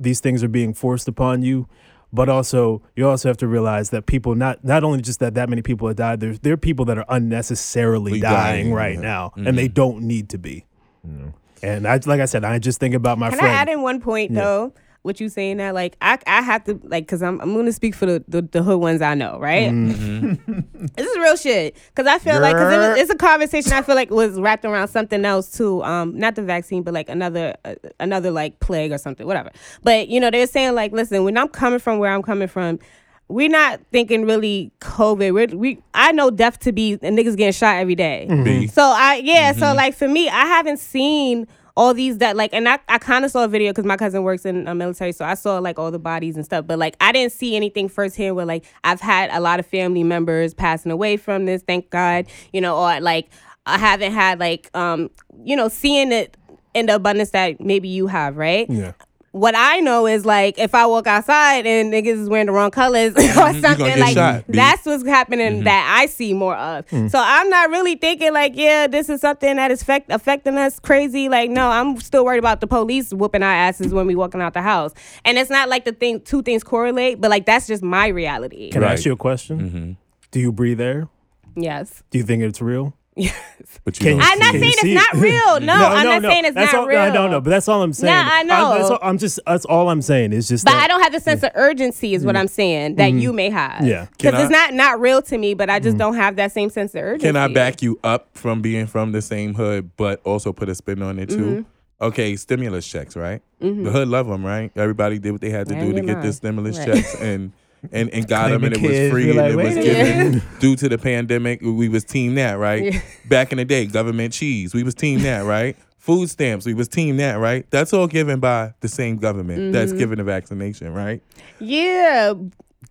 these things are being forced upon you, but also you also have to realize that people not not only just that that many people have died, there's there are people that are unnecessarily dying, dying, right yeah. now, and they mm-hmm. don't need to be. And I like I said, I just think about my Can friend. I add in one point though? What you saying that like I I have to like because I'm I'm gonna speak for the, the the hood ones I know right. this is real shit because I feel like because it was, it's a conversation I feel like was wrapped around something else too. Um, not the vaccine, but like another uh, another like plague or something, whatever. But you know they're saying like, listen, when I'm coming from where I'm coming from. We're not thinking really COVID. We're, we I know death to be and niggas getting shot every day. B. So I yeah, so like for me, I haven't seen all these that like, and I, I kind of saw a video because my cousin works in a military, so I saw like all the bodies and stuff. But like, I didn't see anything firsthand where like I've had a lot of family members passing away from this, thank God, you know, or like I haven't had like um you know seeing it in the abundance that maybe you have, right? yeah. What I know is like if I walk outside and niggas is wearing the wrong colors or something like shot, that's what's happening that I see more of. So I'm not really thinking like, yeah, this is something that is affect- affecting us crazy. Like, no, I'm still worried about the police whooping our asses when we walking out the house. And it's not like the thing two things correlate, but like that's just my reality. Can I ask you a question? Do you breathe air? Yes. Do you think it's real? But you Can don't I'm not Can saying you it's see not real. No, I'm not saying it's that's not all, real. I don't know, but that's all I'm saying. I know. that's all, I'm just that's all I'm saying. Is just But that, I don't have the sense of urgency, is what mm-hmm. I'm saying, that you mm-hmm. may have. Yeah. Because it's not not real to me, but I just mm-hmm. don't have that same sense of urgency. Can I back you up from being from the same hood, but also put a spin on it too? Mm-hmm. Okay, stimulus checks, right? The hood love them, right? Everybody did what they had to Yeah, do to get know. the stimulus Right. checks and and, and got them, and it was free be and it was "Wait a given due to the pandemic. We was team that, right? Yeah. Back in the day, government cheese, we was team that, right? Food stamps, we was team that, right? That's all given by the same government Mm-hmm. that's given the vaccination, right? Yeah.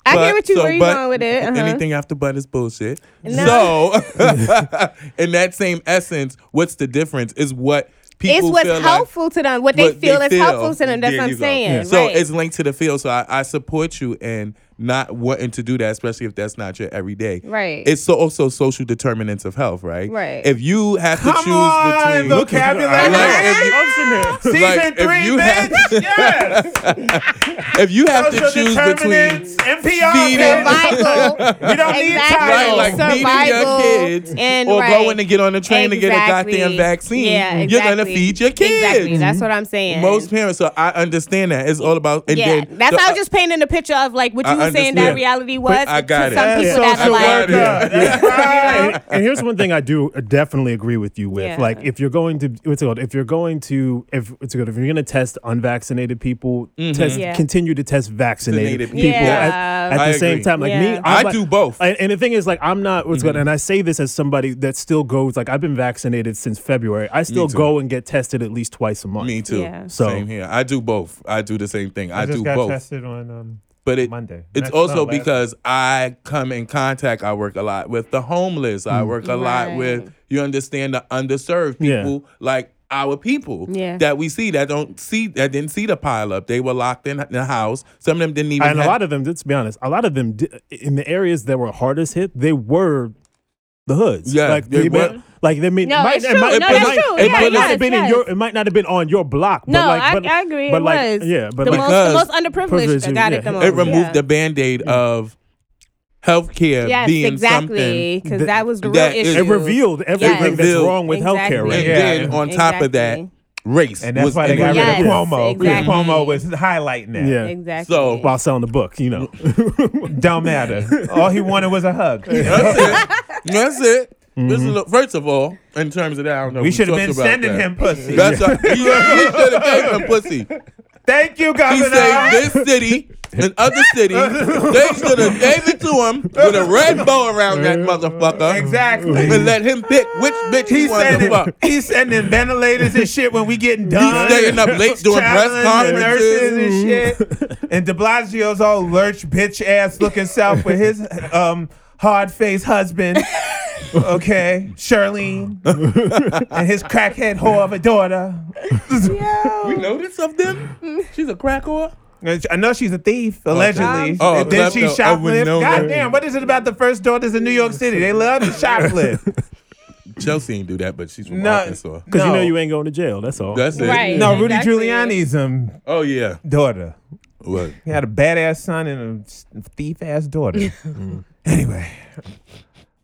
I But- get what you so- where you going with it. Uh-huh. Anything after but is bullshit. No. So, in that same essence, what's the difference? Is what people It's what's feel like- helpful to them. What they feel is feel. helpful to them. That's what I'm saying. So right. it's linked to the feel. So I, I support you in not wanting to do that, especially if that's not your everyday. Right. It's so also social determinants of health, right? Right. If you have to choose on, between vocabulary. Like, if you- I'm sitting there. Season Like, if three, you have- bitch. yes. if you have to choose between NPR. feeding- survival. We don't need time. Right, like feeding your kids and- or right. going to get on the train to get a goddamn vaccine, Yeah, exactly. you're gonna feed your kids. Exactly. That's what I'm saying. Most parents, so I understand that. It's all about and yeah, then that's the- how I was just painting the picture of like what I you were saying that understand. reality was I got to it. some That's people that are like, I got and, and here's one thing I do definitely agree with you with. Yeah. Like, if you're going to what's it called? If you're going to if it's good. If you're going to test unvaccinated people, test Yeah. continue to test vaccinated Vaccinated people people. at, at I the same time. Like me, I'm I do both. And, and the thing is, like, I'm not what's good, and I say this as somebody that still goes. Like, I've been vaccinated since February. I still go and get tested at least twice a month. Me too. Yeah. So- Same here. I do both. I do the same thing. I, I just do got both. tested on um, But it, Monday. it's Next- also no, because I come in contact. I work a lot with the homeless. I mm. work a lot Right. with you understand the underserved Yeah. people like our people Yeah. that we see that don't see that didn't see the pile up. They were locked in the house. Some of them didn't even. and a have- lot of them, let's be honest, a lot of them di- in the areas that were hardest hit, they were the hoods. Yeah, like they may- were. Like they mean, No, might, it's true. might, No, it that's might, true. It Yeah, might not yes, have been in your. It might not have been on your block. No, but like, I, but, I agree. It but like, was. yeah, but the like, most, the most underprivileged got yeah. it the It most. it removed yeah. the band-aid of healthcare Yes, being exactly. something. Because that- that was the real that is- issue. it revealed everything that's revealed- wron with healthcare right And Yeah. then on top of that, race. And that's was why they got rid Yes, of Cuomo. exactly. Cuomo was highlighting that. Yeah. Exactly. So- While selling the book, you know. Don't matter. All he wanted was a hug. That's it. That's it. This is a, first of all, in terms of that, I don't know. We should have been sending him pussy. That's right. He, he should have gave him pussy. Thank you, God. He Governor. saved this city and other cities. They should have gave it to him with a red bow around that motherfucker. Exactly. And let him pick which bitch he He's wanted to sending, fuck. he's sending ventilators and shit when we getting done. He's staying up late doing press Traveling the nurses conferences. and shit. And De Blasio's all lurch bitch ass looking south with his um hard faced husband. Okay, Charlene, and his crackhead whore of a daughter. We know this of them. She's a crack whore. I know she's a thief, allegedly. Oh, and then she no, shoplift. know that. God damn, what is it about the first daughters in New York City? They love to shoplift. Chelsea ain't do that, but she's from No. Arkansas. Because you know you ain't going to jail. That's all. That's it. Right. no, Rudy Exactly. Giuliani's um Oh yeah. daughter. What? He had a badass son and a thief ass daughter. anyway.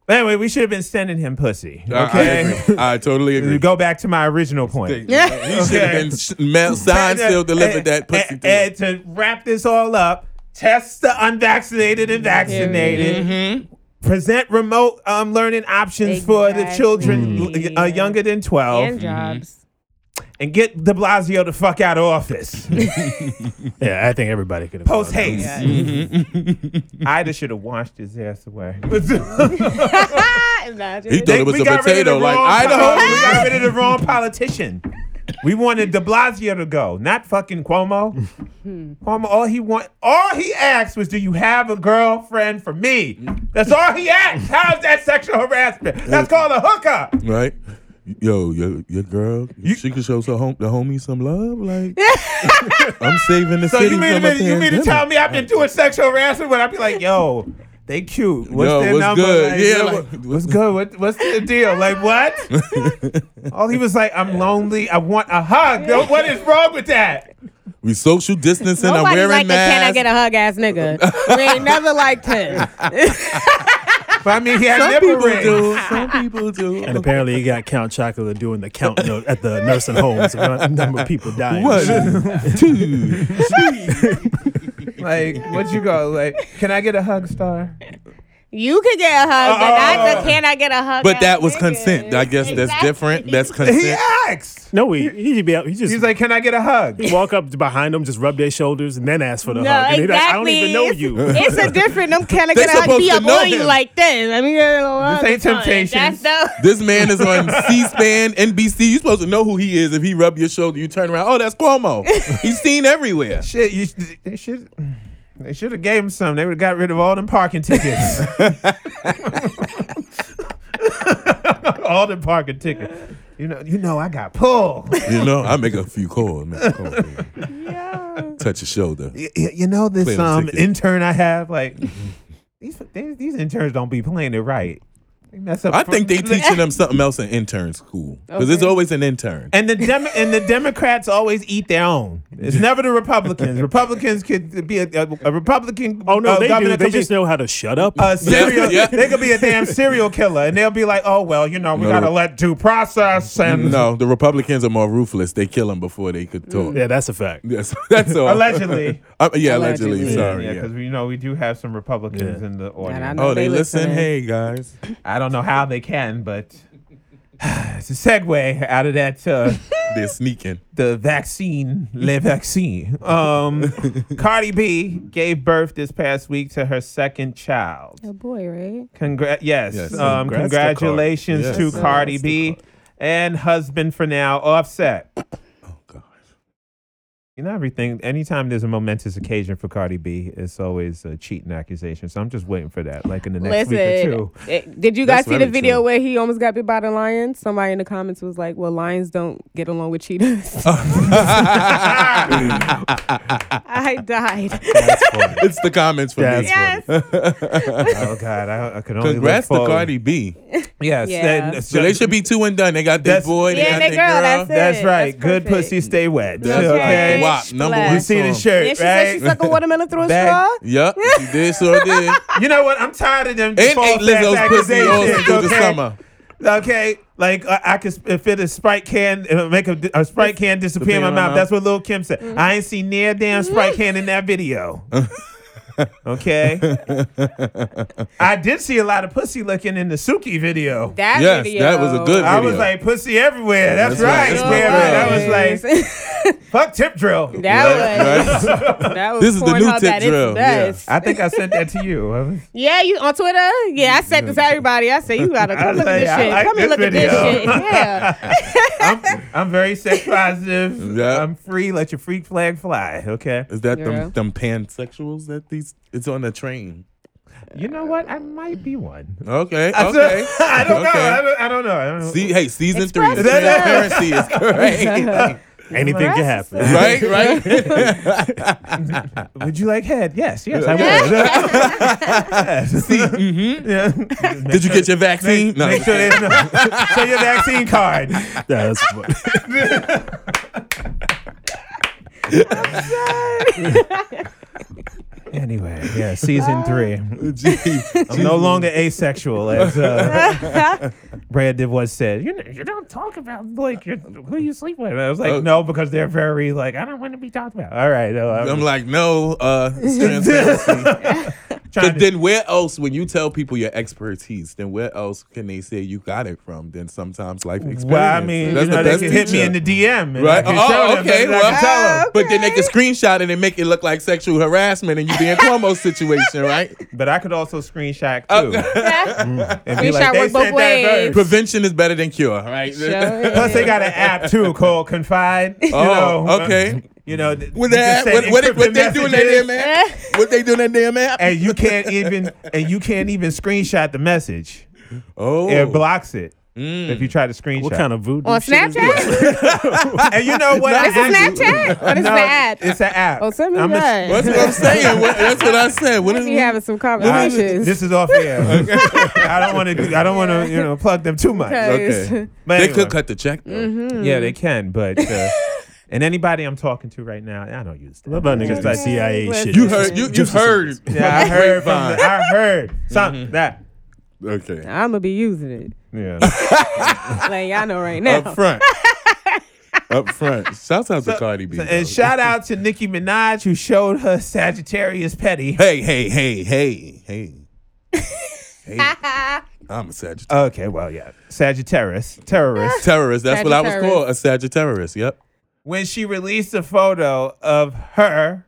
Anyway, we should have been sending him pussy. I- I, Okay. agree. I totally agree. Go back to my original point. Yeah, He should have been sh- mail, signed, sealed, delivered that pussy and, to him. and to wrap this all up, test the unvaccinated and vaccinated. Mm-hmm. Present remote um, learning options for the Exactly. children uh, younger than 12 and jobs. And get de Blasio the fuck out of office. Yeah, I think everybody could have. Post done that. haste. Mm-hmm. Ida should have washed his ass away. Imagine. He thought it was we a got rid of the potato, like wrong Idaho. poli- we got rid of the wrong politician. We wanted De Blasio to go, not fucking Cuomo. Hmm. Cuomo, all he want, all he asked was, "Do you have a girlfriend for me?" That's all he asked. How is that sexual harassment? That's called a hookup. right? Yo, your your girl, she could show some hom- the homie some love. Like, I'm saving the So city you mean, from a to, you mean to tell me I've been doing sexual harassment when I'd be like, "Yo, they cute. What's Yo, their what's number? good? Like, Yeah, yo, like, what- what's good? What, what's the deal? Like what? all he was like, "I'm lonely. I want a hug." Yo, what is wrong with that? We social distancing. I'm Nobody wearing like a can I masks. get a hug ass nigga. we ain't never liked him. But I mean, he had Some nipple people rings. do. Some people do. And apparently, he got Count Chocula doing the count note at the nursing homes. The number of people dying. One, two. Like, what you go? Like, can I get a hug, star? You could get a hug, but not the can I uh-uh. get a hug? But that was nigga. consent. I guess that's Exactly. different. That's consent. He asked. No, he he be out. He just He's like, can I get a hug? walk up behind them, just rub their shoulders, and then ask for the No, hug. And he exactly. like, I don't even know it's, you. It's a different. Them can I They get a hug? supposed Be to up know on you him. like this. I me get a. This ain't or something. Temptations. That's the. This man is on C-SPAN, NBC. You're supposed to know who he is. If he rub your shoulder, you turn around. Oh, that's Cuomo. He's seen everywhere. Shit, you, they should. They should have gave him some. They would have got rid of all them parking tickets. all the parking tickets. You know, you know, I got pulled. You know, I make a few calls. Make a call, baby. Touch your shoulder. Y- y- you know this um intern I have like these these these interns don't be playing it right. They mess up. I think they teaching them something else in intern school because it's always an intern. and the Dem- and the Democrats always eat their own. It's never the Republicans. Republicans could be a, a, a Republican. Oh no, uh, they governor do. They could be just know how to shut up. a serial. yeah. They could be a damn serial killer, and they'll be like, "Oh well, you know, we No. gotta let due process and No, the Republicans are more ruthless. They kill them before they could talk. yeah, that's a fact. That's, that's all. allegedly." Uh, yeah, allegedly. Allegedly. Sorry. Yeah, Yeah. because you know we do have some Republicans Yeah. in the I audience. Oh, they they listen. listening. Hey guys. I don't know how they can, but it's a segue out of that. Uh, They're sneaking. the vaccine, le vaccine. Um, Cardi B gave birth this past week to her second child. A boy, right? Congra- yes, Yes. Um, Congrats to Cardi. congratulations Yes. to Congrats Cardi to B and husband for now, Offset. God. You know everything. Anytime there's a momentous occasion for Cardi B, it's always a cheating accusation. So I'm just waiting for that, like in the next week or two. eh, did you guys That's see the video true. where he almost got bit by the lion? Somebody in the comments was like, "Well, lions don't get along with cheetahs." I died. That's. It's the comments for That's me. yes. oh God, I, I can only Congrats look to. Cardi B. Yes, Yeah. and- So they should be two and done. They got their That's- boy. They Yeah, got they their girl, girl. that's it. That's right. That's Good pussy, stay wet. That's okay. right. WAP, number one You see the song. shirt, And she said she right? suck a watermelon through a Back- straw. Yep, she did, sure did. You know what? I'm tired of them. And false ate Lizzo's pussy all accusations, through the okay? summer. Okay, like uh, I could sp- fit a Sprite can, uh, make a, a Sprite can disappear in my mouth. That's what Lil Kim said. I ain't seen near damn Sprite can in that video. Okay, I did see a lot of pussy looking in the Suki video. That Yes, video. that was a good I was like pussy everywhere. That's, That's right. right. That's man. right. That was like fuck tip drill. that was Right? that was This is the new Pornhub tip its drill, best. I think I sent that to you. Yeah, you on Twitter? Yeah, I sent this to everybody. I said you gotta come look at this I shit. like come and this look at this shit. Yeah. I'm, I'm very sex positive. Yeah. I'm free. Let your freak flag fly. Okay. Is that Yeah. them, them pansexuals that these? It's on the train. You know what? I might be one. Okay, I okay. said- I don't know. Okay. I don't, I don't know. I don't know. See, hey, season Express three, transparency is great. Anything can happen. right, right. Would you like head? Yes, yes, I would. See, mhm. yeah. Did you get your vaccine? Make, make sure there's no, show your vaccine card. Yeah, that's funny. Anyway, yeah, season three. I'm no longer asexual, as uh, Brad DeVos said. You, you don't talk about like your, who you sleep with. I was like, Oh. no, because they're very like I don't want to be talked about. All right, no, I'm, I'm like, no, uh, it's transparency. trying But to- then where else, when you tell people your expertise, then where else can they say you got it from? Then sometimes life experience. well, I mean, That's you know, the they best can hit me in the DM, and Right? I can Oh, show them, okay, and I well- can tell them. But then they can screenshot it and make it look like sexual harassment and you be in Cuomo's situation, right? But I could also screenshot uh, too. and be Screenshot they work both said that ways. first. Prevention is better than cure, right? Sure Plus, they got an app too called Confide. You Oh, know, okay. You know, th- What you they, can have, send what, what, what they do in that damn app? What they do in that damn app? and you can't even and you can't even screenshot the message. Oh, It blocks it Mm. if you try to screenshot. What kind of voodoo On shit is Snapchat? and you know what? I This is Snapchat? Or this is No, the app? It's an app. Oh, send me I'm a- that. That's what I'm saying. What, that's what I said. What is We having some I- conversations. this is off air. I don't want to. I don't want to. You know, plug them too much. Because- Okay. But They could cut the check though. Mm-hmm. Yeah, they can. But uh, and anybody I'm talking to right now, I don't use that. What about niggas Just like like- CIA Okay. shit? You heard. You, you heard. Yeah, I heard from. The, I heard something that. Okay. I'm gonna be using it. Yeah. Like y'all know right now. Up front. Up front. Shouts out to Cardi B. and shout out to Nicki Minaj who showed her Sagittarius petty. Hey, hey, hey, hey, hey. hey. I'm a Sagittarius. Okay, well, yeah, Sagittarius terrorist. Terrorist. That's what I was called. A Sagittarius. Yep. when she released a photo of her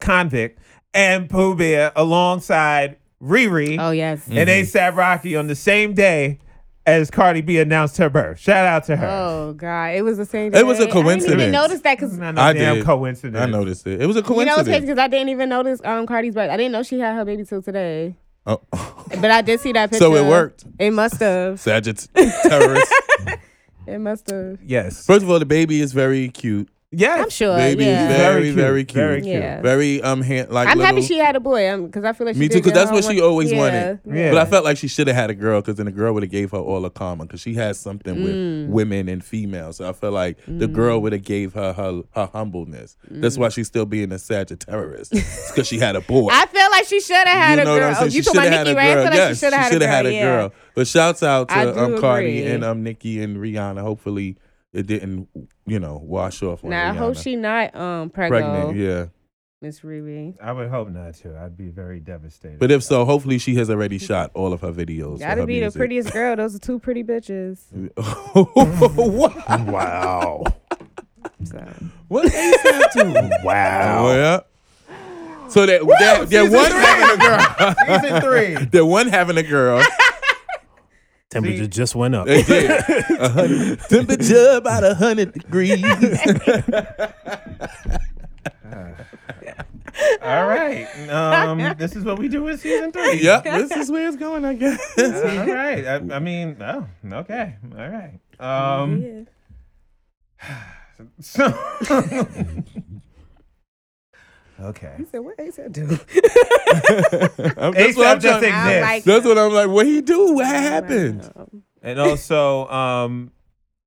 convict and Pooh Bear alongside Riri Oh yes. Mm. and ASAP Rocky on the same day as Cardi B announced her birth. Shout out to her. Oh god, it was the same. Day. It was a day. I didn't coincidence. even notice that because Not no I damn did. coincidence. I noticed it. It was a you know what's crazy coincidence. because I didn't even notice um Cardi's birth. I didn't know she had her baby till today, Oh. but I did see that picture. So it worked. It must have. Sagittarius. It must have. Yes. First of all, the baby is very cute. Yes. I'm sure. Baby yeah. is very, very cute. Very cute. Yeah. Very um hand, like I'm happy she had a boy because I feel like she Me did too, 'cause get that's her what she always yeah. wanted. Yeah. But I felt like she should have had a girl because then the girl would have gave her all the karma because she has something Mm. with women and females. So I felt like the girl would have gave her her, her humbleness. That's why she's still being a Sagittarius because she had a boy. Mm. I feel like she should have had you a know what girl. I'm Oh, saying? you She talking shoulda about had a right? I girl. feel like yes, she should have had, a girl. had a girl. But shouts out to um, Cardi and um Nicki and Rihanna. Hopefully it didn't, you know, wash off on Nah, I Rihanna. hope she not um pregnant. pregnant. Yeah. Miss Riri. I would hope not to. I'd be very devastated. But if so, hopefully she has already shot all of her videos. for Gotta her be the prettiest girl. Those are two pretty bitches. what? Wow. So. What ASAP do? Wow. Oh yeah. So that they're, they're one having a girl. season three. they're one having a girl. Temperature just went up. They did. Hundred- Temperature about a hundred degrees. All right. Um, this is what we do in season three. yep, this is where it's going, I guess. All right. I, I mean, oh, okay. All right. Um, yeah. so, okay. He said, "What Ace do?" That's what I'm just trying- I exists. like That's what I'm like. What he do? What happened? And also, um,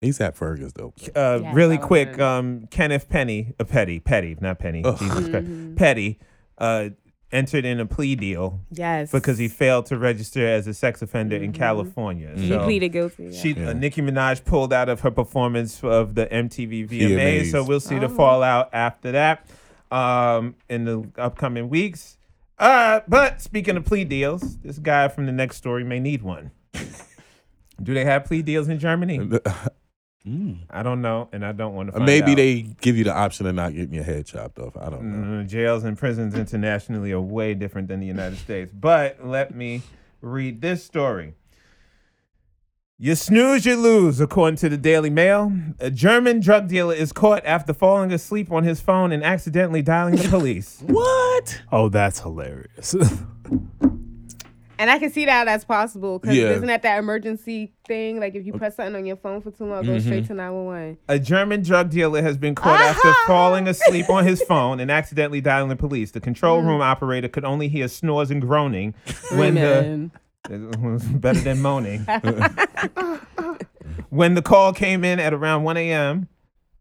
ASAP Fergus though. uh, Yeah, really quick, um, Kenneth Penny, uh, Petty, Petty, not Penny, Ugh. Jesus Christ, Mhm. Petty, uh, entered in a plea deal Yes. because he failed to register as a sex offender in California. he So pleaded guilty. yeah. she, uh, Nicki Minaj pulled out of her performance of the MTV VMAs, VMAs. so we'll see the Oh. fallout after that um, in the upcoming weeks. Uh, but speaking of plea deals, this guy from the next story may need one. Do they have plea deals in Germany? I don't know, and I don't want to. Find Maybe out. they give you the option of not getting your head chopped off. I don't know. Mm, jails and prisons internationally are way different than the United States. But let me read this story. You snooze, you lose, according to the Daily Mail. A German drug dealer is caught after falling asleep on his phone and accidentally dialing the police. What? Oh, that's hilarious. And I can see that that's possible because Yeah. isn't that that emergency thing? Like if you press something on your phone for too long, it goes mm-hmm. straight to 911. A German drug dealer has been caught after falling asleep on his phone and accidentally dialing the police. The control mm-hmm. room operator could only hear snores and groaning when the Screaming. It was better than moaning. when the call came in at around 1 a.m.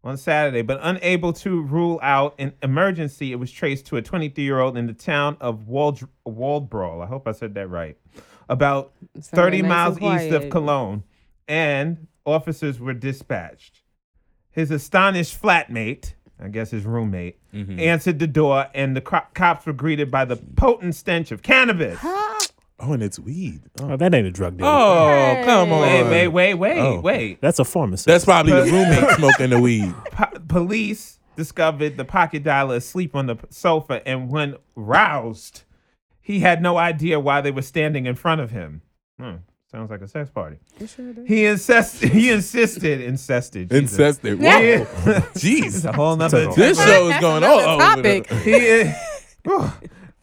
on Saturday, but unable to rule out an emergency, it was traced to a 23 year old in the town of Wald- Waldbrol. I hope I said that right. About 30 nice miles east of. Cologne, and officers were dispatched. His astonished flatmate, I guess his roommate, mm-hmm. answered the door, and the co- cops were greeted by the potent stench of cannabis. Oh, and it's weed. Oh, oh, that ain't a drug deal. Oh, come on. Wait, wait, wait, wait, Oh. wait. That's a pharmacist. That's probably the roommate smoking the weed. Po- police discovered the pocket dialer asleep on the p- sofa, and when roused, he had no idea why they were standing in front of him. Hmm, sounds like a sex party. He insisted. He insisted. Incested. Jesus. Incested. Whoa. Yeah. Jeez. It's a whole nother. This show is going all over. topic. he,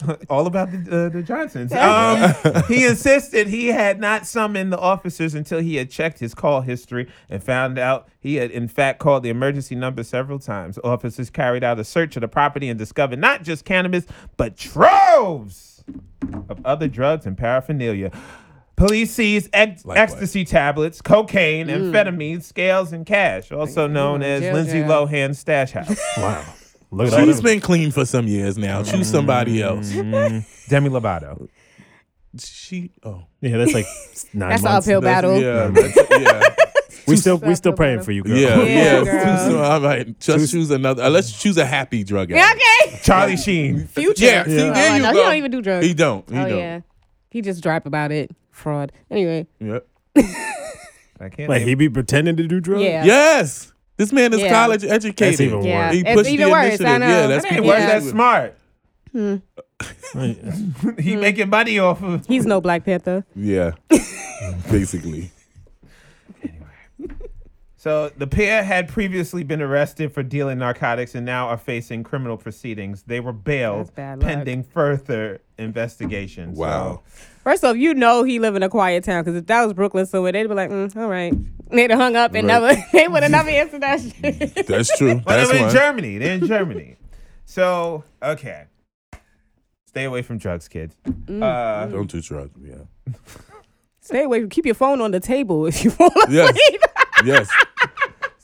all about the, uh, the Johnsons. Um, he insisted he had not summoned the officers until he had checked his call history and found out he had, in fact, called the emergency number several times. Officers carried out a search of the property and discovered not just cannabis, but troves of other drugs and paraphernalia. Police seized ex- Like what? ecstasy tablets, cocaine, amphetamines, scales, and cash, also known as jail, Lindsay jail. Lohan's stash house. wow. Look at She's them. been clean for some years now. Choose somebody else. Demi Lovato. She. Oh. Yeah, that's like nine That's an months. uphill battle. Yeah. that's- yeah. We still we still Uphill praying for you, girl. Yeah. Yeah, Yeah. girl. So, all right. Just choose another. Uh, let's choose a happy drug. Yeah, addict. okay. Charlie Sheen. Future. Yeah. See, Oh, there you no, go. He don't even do drugs. He don't. He oh don't. yeah. He just drive about it. Fraud. Anyway. Yep. I can't. Like name- he be pretending to do drugs. Yeah. Yes. This man is Yeah. college educated. That's even Yeah. worse. He It's pushed even the worse, I initiative. know. Yeah, that's That ain't worse. Yeah. That's smart. Right. Hmm. he making money off of. He's no Black Panther. Yeah. Basically. So the pair had previously been arrested for dealing narcotics and now are facing criminal proceedings. They were bailed That's bad luck. pending further investigation. Wow. First off, you know he live in a quiet town because if that was Brooklyn somewhere, they'd be like, mm, all right. They'd have hung up and Right. never, they would have never answered that shit. That's true. But That's they're in. Germany. They're in Germany. so okay, stay away from drugs, kids. Mm. Uh, Don't do drugs. Yeah. Stay away. Keep your phone on the table if you fall Yes. asleep. Yes.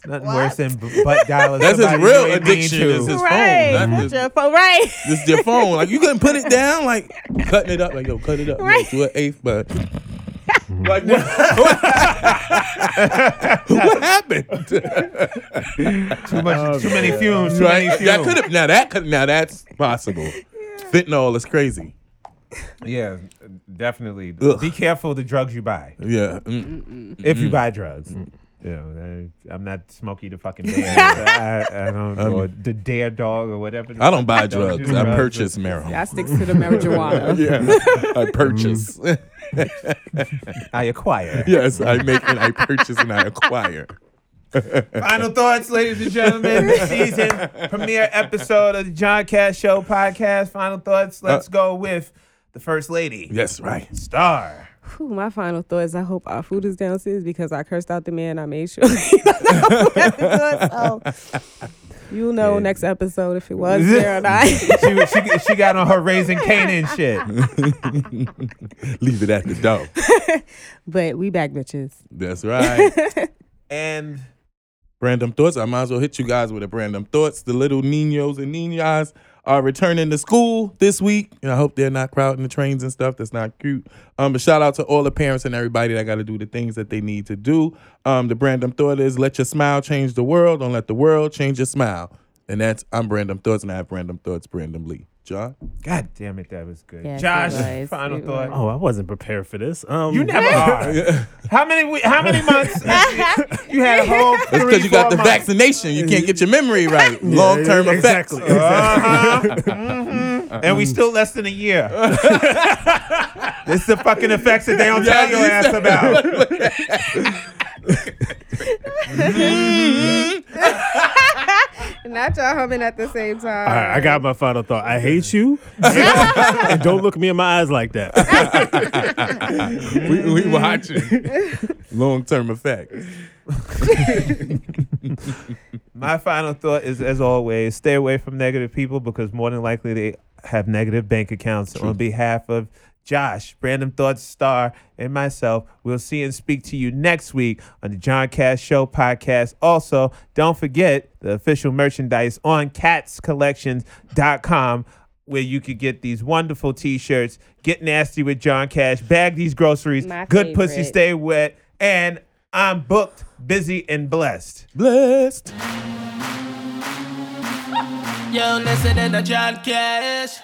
Nothing worse than b- butt dialing. That's his somebody real you ain't mean addiction. to. Is his right. phone. Not Put his, your phone, right. this is your phone. Like you couldn't put it down. Like cutting it up. Like yo, cut it up. Yo, Right. do an eighth, but. Like what? what happened? Too much, too many fumes. Too right? many That fumes. could have. Now that could. Now that's possible. Fentanyl is crazy. Yeah, definitely. Ugh. Be careful the drugs you buy. Yeah. Mm. If you buy drugs. You know, I, I'm not Smokey the fucking bear. I, I don't know. or the dare dog or whatever. I don't buy Don't drugs. I purchase marijuana. I sticks to the marijuana. Yeah. I purchase. I acquire. yes, I make and I purchase and I acquire. Final thoughts, ladies and gentlemen. This season premiere episode of the John Cash Show podcast. Final thoughts. Let's uh, go with the first lady, Yes, right. Star. Whew, my final thought is I hope our food is downstairs because I cursed out the man. I made sure he doesn't have food at the door. So you'll know next episode if it was there or not. She, she, she got on her Raising Kanan shit. Leave it at the door. but we back, bitches. That's right. And Random thoughts. I might as well hit you guys with a random thoughts. The little ninos and ninas are returning to school this week. And I hope they're not crowding the trains and stuff. That's not cute. Um, but shout out to all the parents and everybody that got to do the things that they need to do. Um, the Brandon thought is let your smile change the world. Don't let the world change your smile. And that's I'm Brandom Thoughts, and I have Brandon Thoughts, Brandon Lee. John? God damn it, that was good. Yes, it Josh, was. final It thought. Oh, I wasn't prepared for this. Um, You never are. how many we- how many months? you had a whole It's because you got four the months. vaccination. You can't get your memory right. Yeah, Long term effects. exactly. Uh-huh. Mhm. And we still less than a year. this is the fucking effects that they don't tell your ass about. Not y'all humming at the same time. All right, I got my final thought. I hate you, and don't look me in my eyes like that. we, we watching. Long term effects. My final thought is, as always, stay away from negative people because more than likely they have negative bank accounts. On behalf of Josh, Brandom Thoughts Star, and myself, we'll see and speak to you next week on the John Cash Show podcast. Also, don't forget the official merchandise on catskollections.com where you could get these wonderful t-shirts, get nasty with John Cash, bag these groceries, My good pussy stay wet, and I'm booked, busy, and blessed. Blessed. Yo, listen to John Cash.